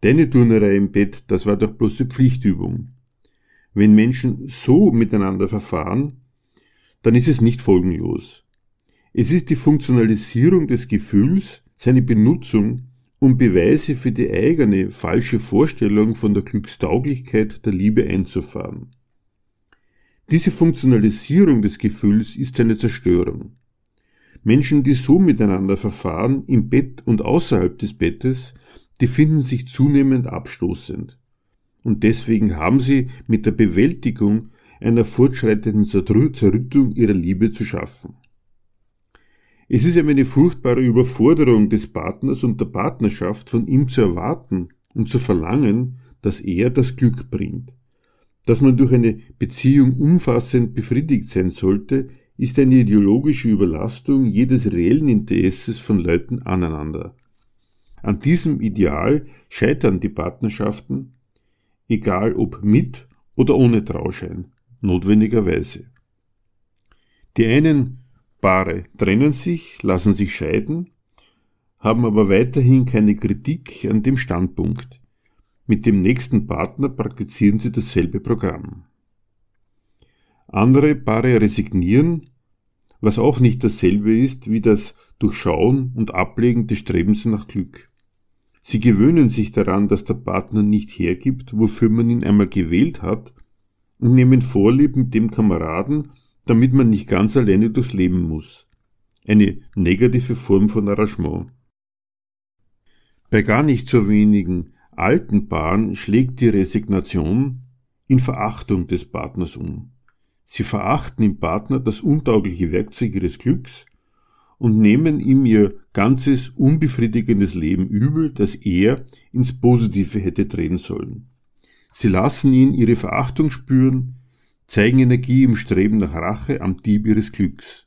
deine Turnerei im Bett, das war doch bloße Pflichtübung. Wenn Menschen so miteinander verfahren, dann ist es nicht folgenlos. Es ist die Funktionalisierung des Gefühls, seine Benutzung, um Beweise für die eigene falsche Vorstellung von der Glückstauglichkeit der Liebe einzufahren. Diese Funktionalisierung des Gefühls ist eine Zerstörung. Menschen, die so miteinander verfahren, im Bett und außerhalb des Bettes, die finden sich zunehmend abstoßend. Und deswegen haben sie mit der Bewältigung einer fortschreitenden Zerrüttung ihrer Liebe zu schaffen. Es ist eben eine furchtbare Überforderung des Partners und der Partnerschaft von ihm zu erwarten und zu verlangen, dass er das Glück bringt. Dass man durch eine Beziehung umfassend befriedigt sein sollte, ist eine ideologische Überlastung jedes reellen Interesses von Leuten aneinander. An diesem Ideal scheitern die Partnerschaften, egal ob mit oder ohne Trauschein, notwendigerweise. Die einen Paare trennen sich, lassen sich scheiden, haben aber weiterhin keine Kritik an dem Standpunkt. Mit dem nächsten Partner praktizieren sie dasselbe Programm. Andere Paare resignieren, was auch nicht dasselbe ist wie das Durchschauen und Ablegen des Strebens nach Glück. Sie gewöhnen sich daran, dass der Partner nicht hergibt, wofür man ihn einmal gewählt hat, und nehmen Vorlieb mit dem Kameraden, damit man nicht ganz alleine durchs Leben muss. Eine negative Form von Arrangement. Bei gar nicht so wenigen alten Paaren schlägt die Resignation in Verachtung des Partners um. Sie verachten im Partner das untaugliche Werkzeug ihres Glücks und nehmen ihm ihr ganzes unbefriedigendes Leben übel, das er ins Positive hätte drehen sollen. Sie lassen ihn ihre Verachtung spüren, zeigen Energie im Streben nach Rache am Dieb ihres Glücks.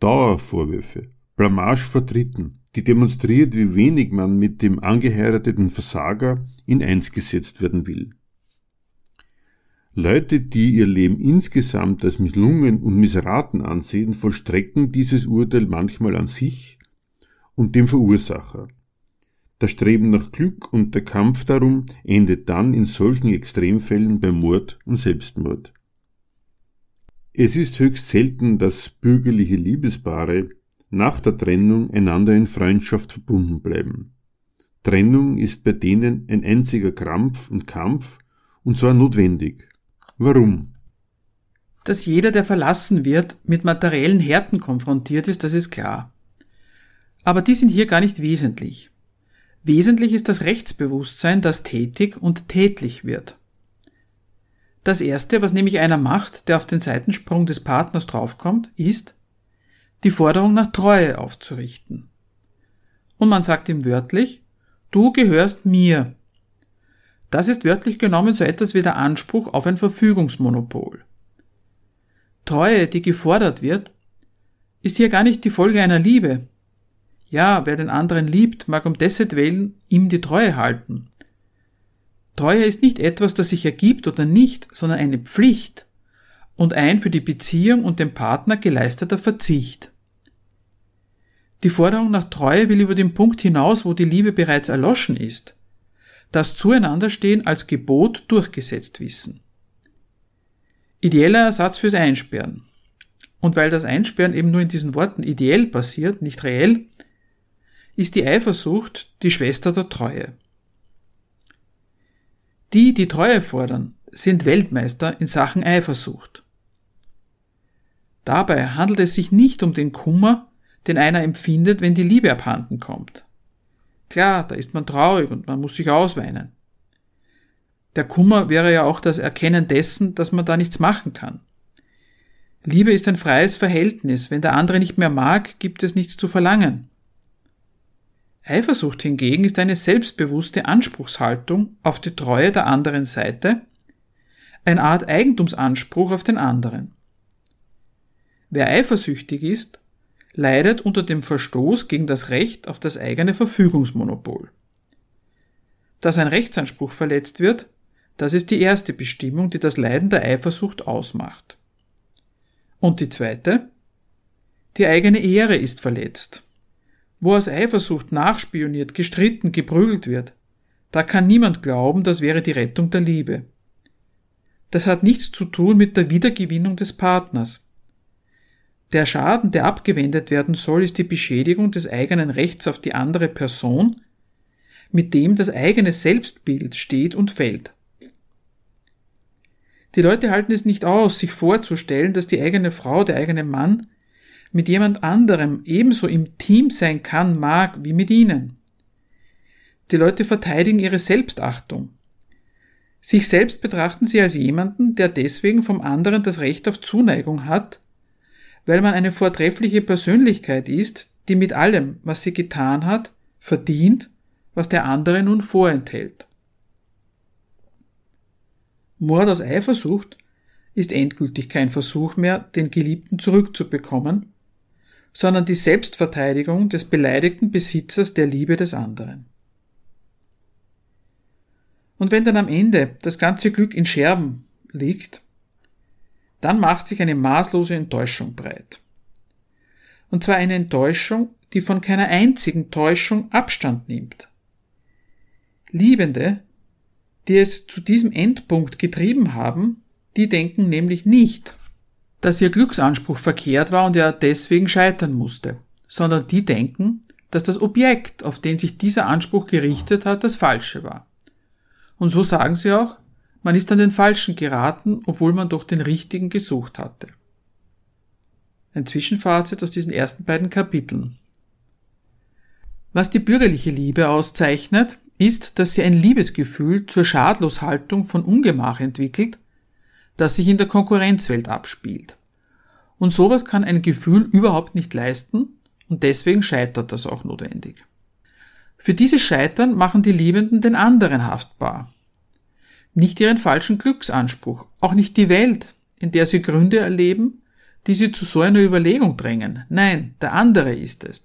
Dauervorwürfe, Blamage vor Dritten, die demonstriert, wie wenig man mit dem angeheirateten Versager in eins gesetzt werden will. Leute, die ihr Leben insgesamt als misslungen und missraten ansehen, vollstrecken dieses Urteil manchmal an sich und dem Verursacher. Das Streben nach Glück und der Kampf darum endet dann in solchen Extremfällen bei Mord und Selbstmord. Es ist höchst selten, dass bürgerliche Liebespaare nach der Trennung einander in Freundschaft verbunden bleiben. Trennung ist bei denen ein einziger Krampf und Kampf, und zwar notwendig. Warum? Dass jeder, der verlassen wird, mit materiellen Härten konfrontiert ist, das ist klar. Aber die sind hier gar nicht wesentlich. Wesentlich ist das Rechtsbewusstsein, das tätig und tätlich wird. Das erste, was nämlich einer macht, der auf den Seitensprung des Partners draufkommt, ist, die Forderung nach Treue aufzurichten. Und man sagt ihm wörtlich, du gehörst mir. Das ist wörtlich genommen so etwas wie der Anspruch auf ein Verfügungsmonopol. Treue, die gefordert wird, ist hier gar nicht die Folge einer Liebe, ja, wer den anderen liebt, mag um dessetwillen ihm die Treue halten. Treue ist nicht etwas, das sich ergibt oder nicht, sondern eine Pflicht und ein für die Beziehung und den Partner geleisteter Verzicht. Die Forderung nach Treue will über den Punkt hinaus, wo die Liebe bereits erloschen ist, das Zueinanderstehen als Gebot durchgesetzt wissen. Ideeller Ersatz fürs Einsperren. Und weil das Einsperren eben nur in diesen Worten ideell passiert, nicht reell, ist die Eifersucht die Schwester der Treue. Die, die Treue fordern, sind Weltmeister in Sachen Eifersucht. Dabei handelt es sich nicht um den Kummer, den einer empfindet, wenn die Liebe abhanden kommt. Klar, da ist man traurig und man muss sich ausweinen. Der Kummer wäre ja auch das Erkennen dessen, dass man da nichts machen kann. Liebe ist ein freies Verhältnis. Wenn der andere nicht mehr mag, gibt es nichts zu verlangen. Eifersucht hingegen ist eine selbstbewusste Anspruchshaltung auf die Treue der anderen Seite, eine Art Eigentumsanspruch auf den anderen. Wer eifersüchtig ist, leidet unter dem Verstoß gegen das Recht auf das eigene Verfügungsmonopol. Dass ein Rechtsanspruch verletzt wird, das ist die erste Bestimmung, die das Leiden der Eifersucht ausmacht. Und die zweite? Die eigene Ehre ist verletzt. Wo aus Eifersucht nachspioniert, gestritten, geprügelt wird, da kann niemand glauben, das wäre die Rettung der Liebe. Das hat nichts zu tun mit der Wiedergewinnung des Partners. Der Schaden, der abgewendet werden soll, ist die Beschädigung des eigenen Rechts auf die andere Person, mit dem das eigene Selbstbild steht und fällt. Die Leute halten es nicht aus, sich vorzustellen, dass die eigene Frau, der eigene Mann mit jemand anderem ebenso im Team sein kann, mag, wie mit ihnen. Die Leute verteidigen ihre Selbstachtung. Sich selbst betrachten sie als jemanden, der deswegen vom anderen das Recht auf Zuneigung hat, weil man eine vortreffliche Persönlichkeit ist, die mit allem, was sie getan hat, verdient, was der andere nun vorenthält. Mord aus Eifersucht ist endgültig kein Versuch mehr, den Geliebten zurückzubekommen, sondern die Selbstverteidigung des beleidigten Besitzers der Liebe des anderen. Und wenn dann am Ende das ganze Glück in Scherben liegt, dann macht sich eine maßlose Enttäuschung breit. Und zwar eine Enttäuschung, die von keiner einzigen Täuschung Abstand nimmt. Liebende die es zu diesem Endpunkt getrieben haben, die denken nämlich nicht, dass ihr Glücksanspruch verkehrt war und er deswegen scheitern musste, sondern die denken, dass das Objekt, auf den sich dieser Anspruch gerichtet hat, das falsche war. Und so sagen sie auch, man ist an den Falschen geraten, obwohl man doch den Richtigen gesucht hatte. Ein Zwischenfazit aus diesen ersten beiden Kapiteln. Was die bürgerliche Liebe auszeichnet, ist, dass sie ein Liebesgefühl zur Schadloshaltung von Ungemach entwickelt, das sich in der Konkurrenzwelt abspielt. Und sowas kann ein Gefühl überhaupt nicht leisten und deswegen scheitert das auch notwendig. Für dieses Scheitern machen die Liebenden den anderen haftbar. Nicht ihren falschen Glücksanspruch, auch nicht die Welt, in der sie Gründe erleben, die sie zu so einer Überlegung drängen. Nein, der andere ist es.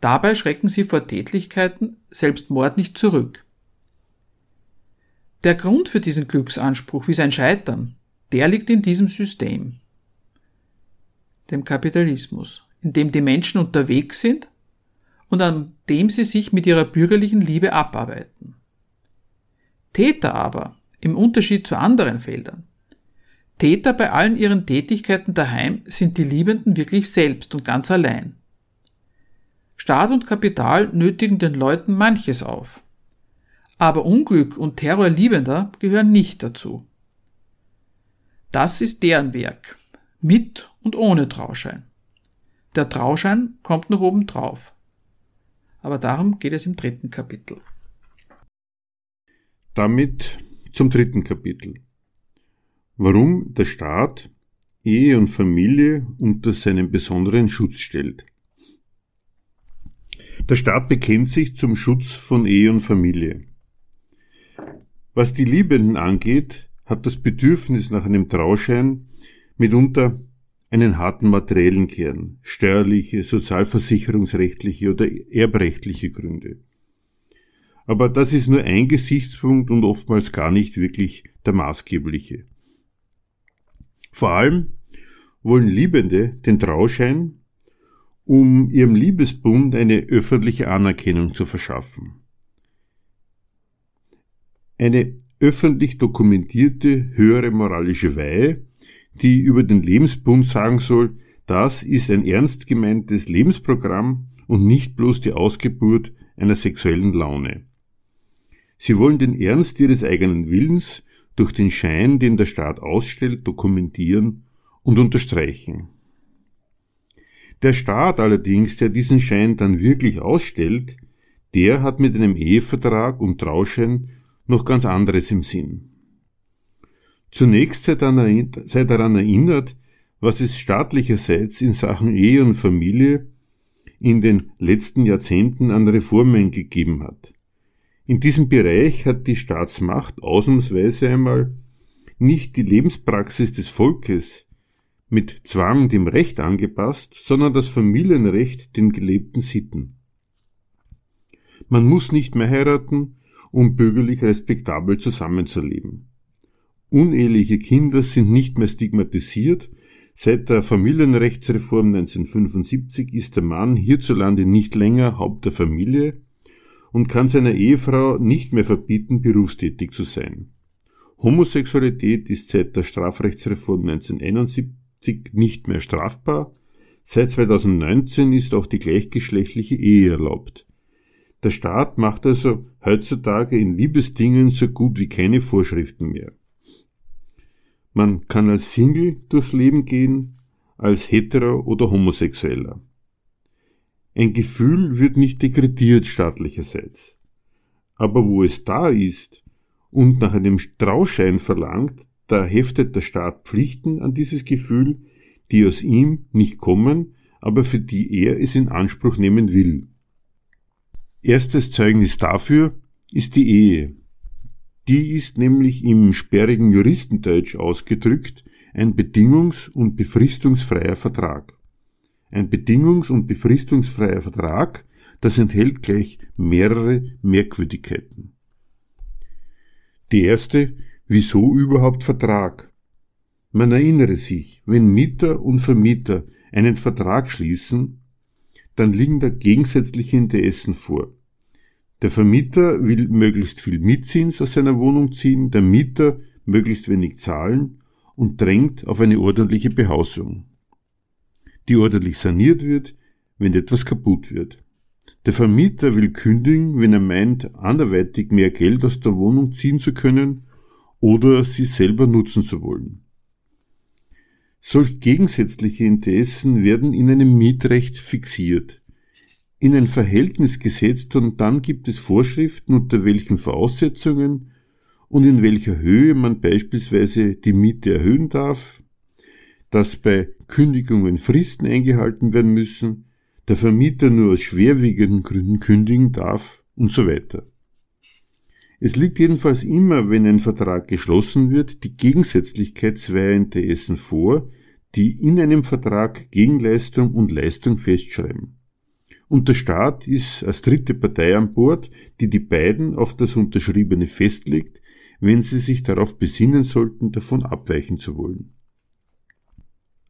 Dabei schrecken sie vor Tätlichkeiten, selbst Mord nicht zurück. Der Grund für diesen Glücksanspruch wie sein Scheitern, der liegt in diesem System, dem Kapitalismus, in dem die Menschen unterwegs sind und an dem sie sich mit ihrer bürgerlichen Liebe abarbeiten. Täter aber, im Unterschied zu anderen Feldern, Täter bei allen ihren Tätigkeiten daheim sind die Liebenden wirklich selbst und ganz allein. Staat und Kapital nötigen den Leuten manches auf. Aber Unglück und Terror Liebender gehören nicht dazu. Das ist deren Werk, mit und ohne Trauschein. Der Trauschein kommt noch oben drauf. Aber darum geht es im dritten Kapitel. Damit zum dritten Kapitel. Warum der Staat Ehe und Familie unter seinen besonderen Schutz stellt. Der Staat bekennt sich zum Schutz von Ehe und Familie. Was die Liebenden angeht, hat das Bedürfnis nach einem Trauschein mitunter einen harten materiellen Kern, steuerliche, sozialversicherungsrechtliche oder erbrechtliche Gründe. Aber das ist nur ein Gesichtspunkt und oftmals gar nicht wirklich der maßgebliche. Vor allem wollen Liebende den Trauschein um ihrem Liebesbund eine öffentliche Anerkennung zu verschaffen. Eine öffentlich dokumentierte höhere moralische Weihe, die über den Lebensbund sagen soll, das ist ein ernst gemeintes Lebensprogramm und nicht bloß die Ausgeburt einer sexuellen Laune. Sie wollen den Ernst ihres eigenen Willens durch den Schein, den der Staat ausstellt, dokumentieren und unterstreichen. Der Staat allerdings, der diesen Schein dann wirklich ausstellt, der hat mit einem Ehevertrag und Trauschein noch ganz anderes im Sinn. Zunächst sei daran erinnert, was es staatlicherseits in Sachen Ehe und Familie in den letzten Jahrzehnten an Reformen gegeben hat. In diesem Bereich hat die Staatsmacht ausnahmsweise einmal nicht die Lebenspraxis des Volkes mit Zwang dem Recht angepasst, sondern das Familienrecht den gelebten Sitten. Man muss nicht mehr heiraten, um bürgerlich respektabel zusammenzuleben. Uneheliche Kinder sind nicht mehr stigmatisiert, Seit der Familienrechtsreform 1975 ist der Mann hierzulande nicht länger Haupt der Familie und kann seiner Ehefrau nicht mehr verbieten, berufstätig zu sein. Homosexualität ist seit der Strafrechtsreform 1971 nicht mehr strafbar. Seit 2019 ist auch die gleichgeschlechtliche Ehe erlaubt. Der Staat macht also heutzutage in Liebesdingen so gut wie keine Vorschriften mehr. Man kann als Single durchs Leben gehen, als hetero oder homosexueller. Ein Gefühl wird nicht dekretiert staatlicherseits. Aber wo es da ist und nach einem Trauschein verlangt, da heftet der Staat Pflichten an dieses Gefühl, die aus ihm nicht kommen, aber für die er es in Anspruch nehmen will. Erstes Zeugnis dafür ist die Ehe. Die ist nämlich im sperrigen Juristendeutsch ausgedrückt ein bedingungs- und befristungsfreier Vertrag. Ein bedingungs- und befristungsfreier Vertrag, das enthält gleich mehrere Merkwürdigkeiten. Die erste, wieso überhaupt Vertrag? Man erinnere sich, wenn Mieter und Vermieter einen Vertrag schließen, dann liegen da gegensätzliche Interessen vor. Der Vermieter will möglichst viel Mietzins aus seiner Wohnung ziehen, der Mieter möglichst wenig zahlen und drängt auf eine ordentliche Behausung, die ordentlich saniert wird, wenn etwas kaputt wird. Der Vermieter will kündigen, wenn er meint, anderweitig mehr Geld aus der Wohnung ziehen zu können oder sie selber nutzen zu wollen. Solch gegensätzliche Interessen werden in einem Mietrecht fixiert in ein Verhältnis gesetzt und dann gibt es Vorschriften, unter welchen Voraussetzungen und in welcher Höhe man beispielsweise die Miete erhöhen darf, dass bei Kündigungen Fristen eingehalten werden müssen, der Vermieter nur aus schwerwiegenden Gründen kündigen darf und so weiter. Es liegt jedenfalls immer, wenn ein Vertrag geschlossen wird, die Gegensätzlichkeit zweier Interessen vor, die in einem Vertrag Gegenleistung und Leistung festschreiben. Und der Staat ist als dritte Partei an Bord, die die beiden auf das Unterschriebene festlegt, wenn sie sich darauf besinnen sollten, davon abweichen zu wollen.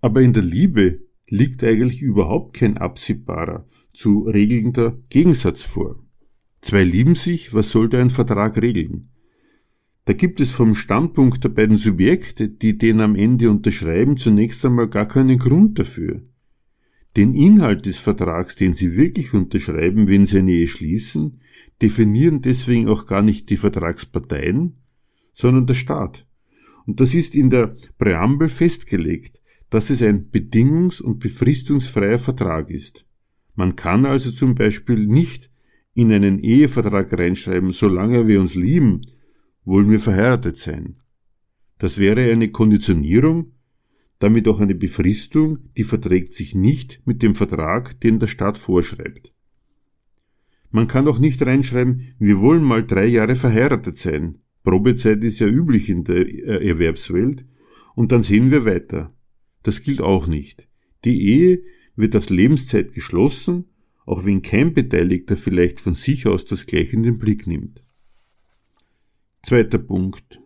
Aber in der Liebe liegt eigentlich überhaupt kein absehbarer, zu regelnder Gegensatz vor. Zwei lieben sich, was soll da ein Vertrag regeln? Da gibt es vom Standpunkt der beiden Subjekte, die den am Ende unterschreiben, zunächst einmal gar keinen Grund dafür. Den Inhalt des Vertrags, den Sie wirklich unterschreiben, wenn Sie eine Ehe schließen, definieren deswegen auch gar nicht die Vertragsparteien, sondern der Staat. Und das ist in der Präambel festgelegt, dass es ein bedingungs- und befristungsfreier Vertrag ist. Man kann also zum Beispiel nicht in einen Ehevertrag reinschreiben, solange wir uns lieben, wollen wir verheiratet sein. Das wäre eine Konditionierung, damit auch eine Befristung, die verträgt sich nicht mit dem Vertrag, den der Staat vorschreibt. Man kann auch nicht reinschreiben, wir wollen mal drei Jahre verheiratet sein. Probezeit ist ja üblich in der äh, Erwerbswelt. Und dann sehen wir weiter. Das gilt auch nicht. Die Ehe wird auf Lebenszeit geschlossen, auch wenn kein Beteiligter vielleicht von sich aus das gleich in den Blick nimmt. Zweiter Punkt.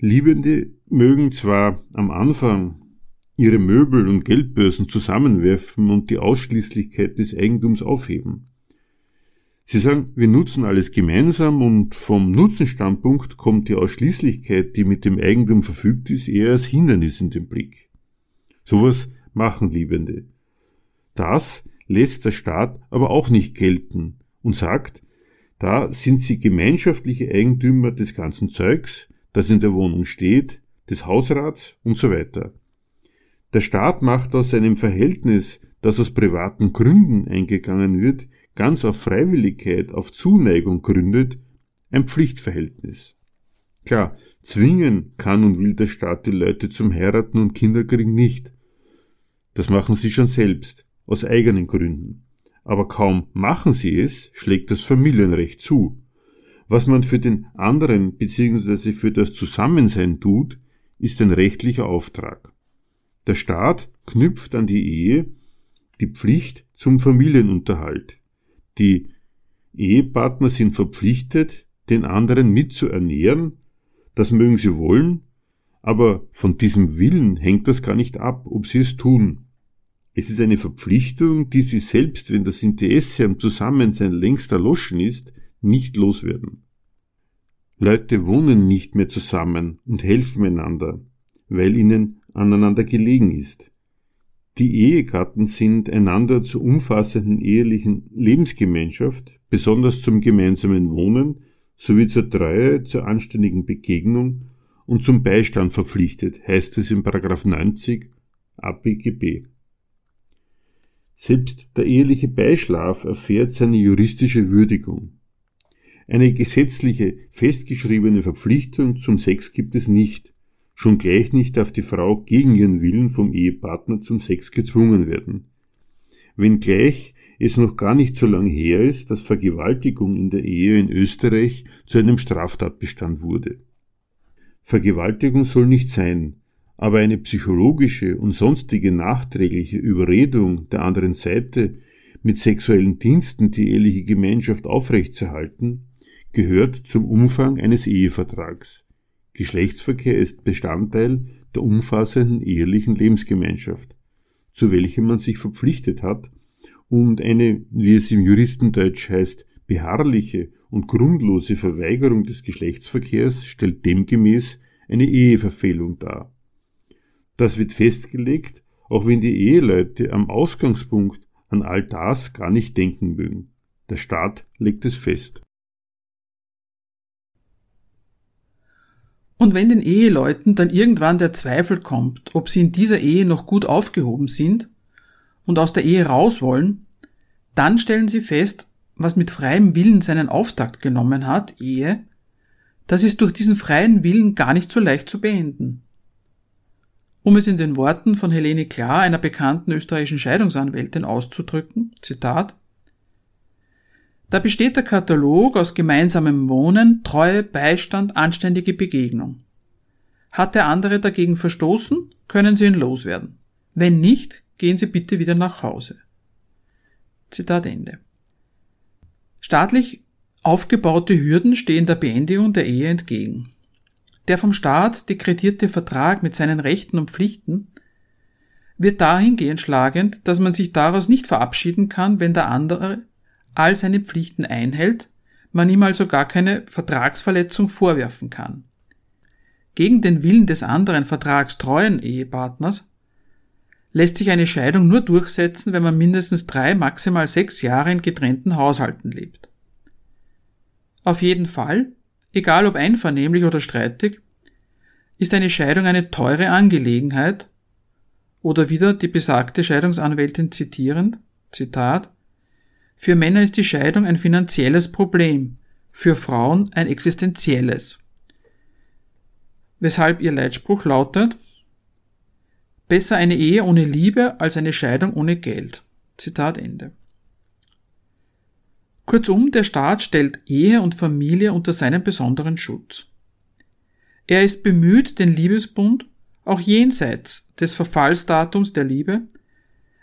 Liebende mögen zwar am Anfang ihre Möbel und Geldbörsen zusammenwerfen und die Ausschließlichkeit des Eigentums aufheben. Sie sagen, wir nutzen alles gemeinsam und vom Nutzenstandpunkt kommt die Ausschließlichkeit, die mit dem Eigentum verfügt ist, eher als Hindernis in den Blick. Sowas machen Liebende. Das lässt der Staat aber auch nicht gelten und sagt, da sind sie gemeinschaftliche Eigentümer des ganzen Zeugs, das in der Wohnung steht, des Hausrats und so weiter. Der Staat macht aus einem Verhältnis, das aus privaten Gründen eingegangen wird, ganz auf Freiwilligkeit, auf Zuneigung gründet, ein Pflichtverhältnis. Klar, zwingen kann und will der Staat die Leute zum Heiraten und Kinderkriegen nicht. Das machen sie schon selbst, aus eigenen Gründen. Aber kaum machen sie es, schlägt das Familienrecht zu. Was man für den anderen bzw. für das Zusammensein tut, ist ein rechtlicher Auftrag. Der Staat knüpft an die Ehe die Pflicht zum Familienunterhalt. Die Ehepartner sind verpflichtet, den anderen mitzuernähren, das mögen sie wollen, aber von diesem Willen hängt das gar nicht ab, ob sie es tun. Es ist eine Verpflichtung, die sie selbst, wenn das Interesse am Zusammensein längst erloschen ist, nicht loswerden. Leute wohnen nicht mehr zusammen und helfen einander, weil ihnen aneinander gelegen ist. Die Ehegatten sind einander zur umfassenden ehelichen Lebensgemeinschaft, besonders zum gemeinsamen Wohnen sowie zur Treue, zur anständigen Begegnung und zum Beistand verpflichtet, heißt es in 90 APGB. Selbst der eheliche Beischlaf erfährt seine juristische Würdigung. Eine gesetzliche, festgeschriebene Verpflichtung zum Sex gibt es nicht, schon gleich nicht darf die Frau gegen ihren Willen vom Ehepartner zum Sex gezwungen werden. Wenngleich es noch gar nicht so lang her ist, dass Vergewaltigung in der Ehe in Österreich zu einem Straftatbestand wurde. Vergewaltigung soll nicht sein, aber eine psychologische und sonstige nachträgliche Überredung der anderen Seite mit sexuellen Diensten die eheliche Gemeinschaft aufrechtzuerhalten, gehört zum Umfang eines Ehevertrags. Geschlechtsverkehr ist Bestandteil der umfassenden ehelichen Lebensgemeinschaft, zu welchem man sich verpflichtet hat und eine, wie es im Juristendeutsch heißt, beharrliche und grundlose Verweigerung des Geschlechtsverkehrs stellt demgemäß eine Eheverfehlung dar. Das wird festgelegt, auch wenn die Eheleute am Ausgangspunkt an all das gar nicht denken mögen. Der Staat legt es fest. Und wenn den Eheleuten dann irgendwann der Zweifel kommt, ob sie in dieser Ehe noch gut aufgehoben sind und aus der Ehe raus wollen, dann stellen sie fest, was mit freiem Willen seinen Auftakt genommen hat, Ehe, das ist durch diesen freien Willen gar nicht so leicht zu beenden. Um es in den Worten von Helene Klar, einer bekannten österreichischen Scheidungsanwältin, auszudrücken, Zitat, da besteht der Katalog aus gemeinsamem Wohnen, Treue, Beistand, anständige Begegnung. Hat der andere dagegen verstoßen, können Sie ihn loswerden. Wenn nicht, gehen Sie bitte wieder nach Hause. Zitat Ende. Staatlich aufgebaute Hürden stehen der Beendigung der Ehe entgegen. Der vom Staat dekretierte Vertrag mit seinen Rechten und Pflichten wird dahingehend schlagend, dass man sich daraus nicht verabschieden kann, wenn der andere all seine Pflichten einhält, man ihm also gar keine Vertragsverletzung vorwerfen kann. Gegen den Willen des anderen vertragstreuen Ehepartners lässt sich eine Scheidung nur durchsetzen, wenn man mindestens drei, maximal sechs Jahre in getrennten Haushalten lebt. Auf jeden Fall egal ob einvernehmlich oder streitig, ist eine Scheidung eine teure Angelegenheit oder wieder die besagte Scheidungsanwältin zitierend, Zitat, für Männer ist die Scheidung ein finanzielles Problem, für Frauen ein existenzielles. Weshalb ihr Leitspruch lautet, besser eine Ehe ohne Liebe als eine Scheidung ohne Geld. Zitat Ende. Kurzum, der Staat stellt Ehe und Familie unter seinen besonderen Schutz. Er ist bemüht, den Liebesbund auch jenseits des Verfallsdatums der Liebe,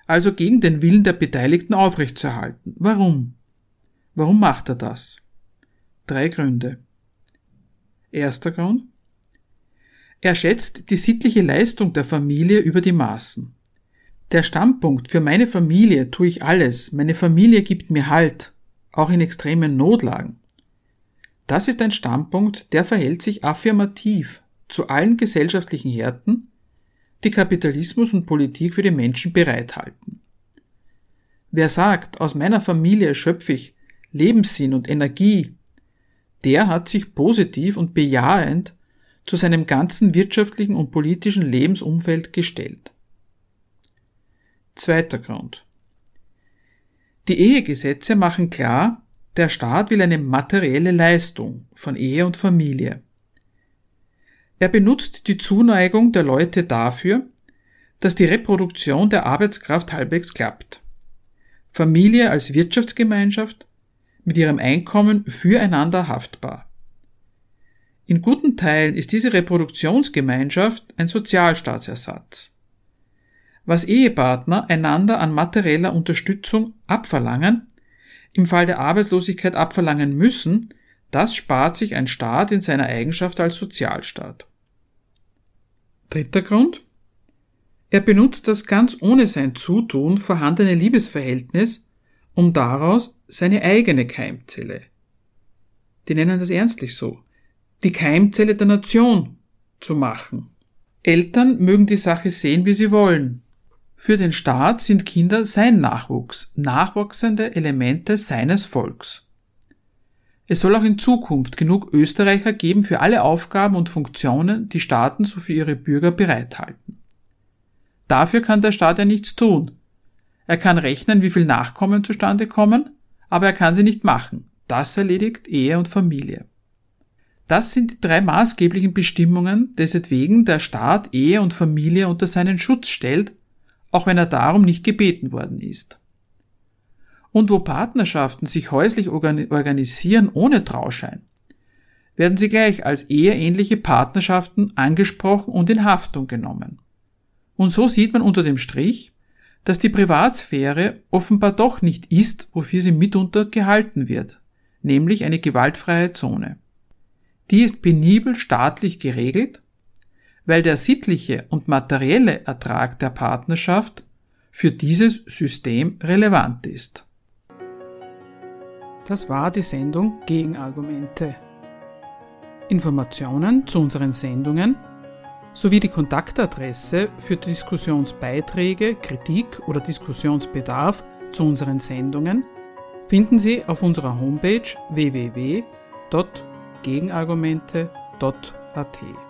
also gegen den Willen der Beteiligten aufrechtzuerhalten. Warum? Warum macht er das? Drei Gründe. Erster Grund. Er schätzt die sittliche Leistung der Familie über die Maßen. Der Standpunkt für meine Familie tue ich alles, meine Familie gibt mir Halt, auch in extremen Notlagen. Das ist ein Standpunkt, der verhält sich affirmativ zu allen gesellschaftlichen Härten, die Kapitalismus und Politik für die Menschen bereithalten. Wer sagt, aus meiner Familie schöpfe ich Lebenssinn und Energie, der hat sich positiv und bejahend zu seinem ganzen wirtschaftlichen und politischen Lebensumfeld gestellt. Zweiter Grund. Die Ehegesetze machen klar, der Staat will eine materielle Leistung von Ehe und Familie. Er benutzt die Zuneigung der Leute dafür, dass die Reproduktion der Arbeitskraft halbwegs klappt. Familie als Wirtschaftsgemeinschaft mit ihrem Einkommen füreinander haftbar. In guten Teilen ist diese Reproduktionsgemeinschaft ein Sozialstaatsersatz. Was Ehepartner einander an materieller Unterstützung abverlangen, im Fall der Arbeitslosigkeit abverlangen müssen, das spart sich ein Staat in seiner Eigenschaft als Sozialstaat. Dritter Grund. Er benutzt das ganz ohne sein Zutun vorhandene Liebesverhältnis, um daraus seine eigene Keimzelle, die nennen das ernstlich so, die Keimzelle der Nation zu machen. Eltern mögen die Sache sehen, wie sie wollen. Für den Staat sind Kinder sein Nachwuchs, nachwachsende Elemente seines Volks. Es soll auch in Zukunft genug Österreicher geben für alle Aufgaben und Funktionen, die Staaten so für ihre Bürger bereithalten. Dafür kann der Staat ja nichts tun. Er kann rechnen, wie viel Nachkommen zustande kommen, aber er kann sie nicht machen. Das erledigt Ehe und Familie. Das sind die drei maßgeblichen Bestimmungen, deswegen der Staat Ehe und Familie unter seinen Schutz stellt, auch wenn er darum nicht gebeten worden ist. Und wo Partnerschaften sich häuslich organisieren ohne Trauschein, werden sie gleich als eheähnliche Partnerschaften angesprochen und in Haftung genommen. Und so sieht man unter dem Strich, dass die Privatsphäre offenbar doch nicht ist, wofür sie mitunter gehalten wird, nämlich eine gewaltfreie Zone. Die ist penibel staatlich geregelt, weil der sittliche und materielle Ertrag der Partnerschaft für dieses System relevant ist. Das war die Sendung Gegenargumente. Informationen zu unseren Sendungen sowie die Kontaktadresse für Diskussionsbeiträge, Kritik oder Diskussionsbedarf zu unseren Sendungen finden Sie auf unserer Homepage www.gegenargumente.at.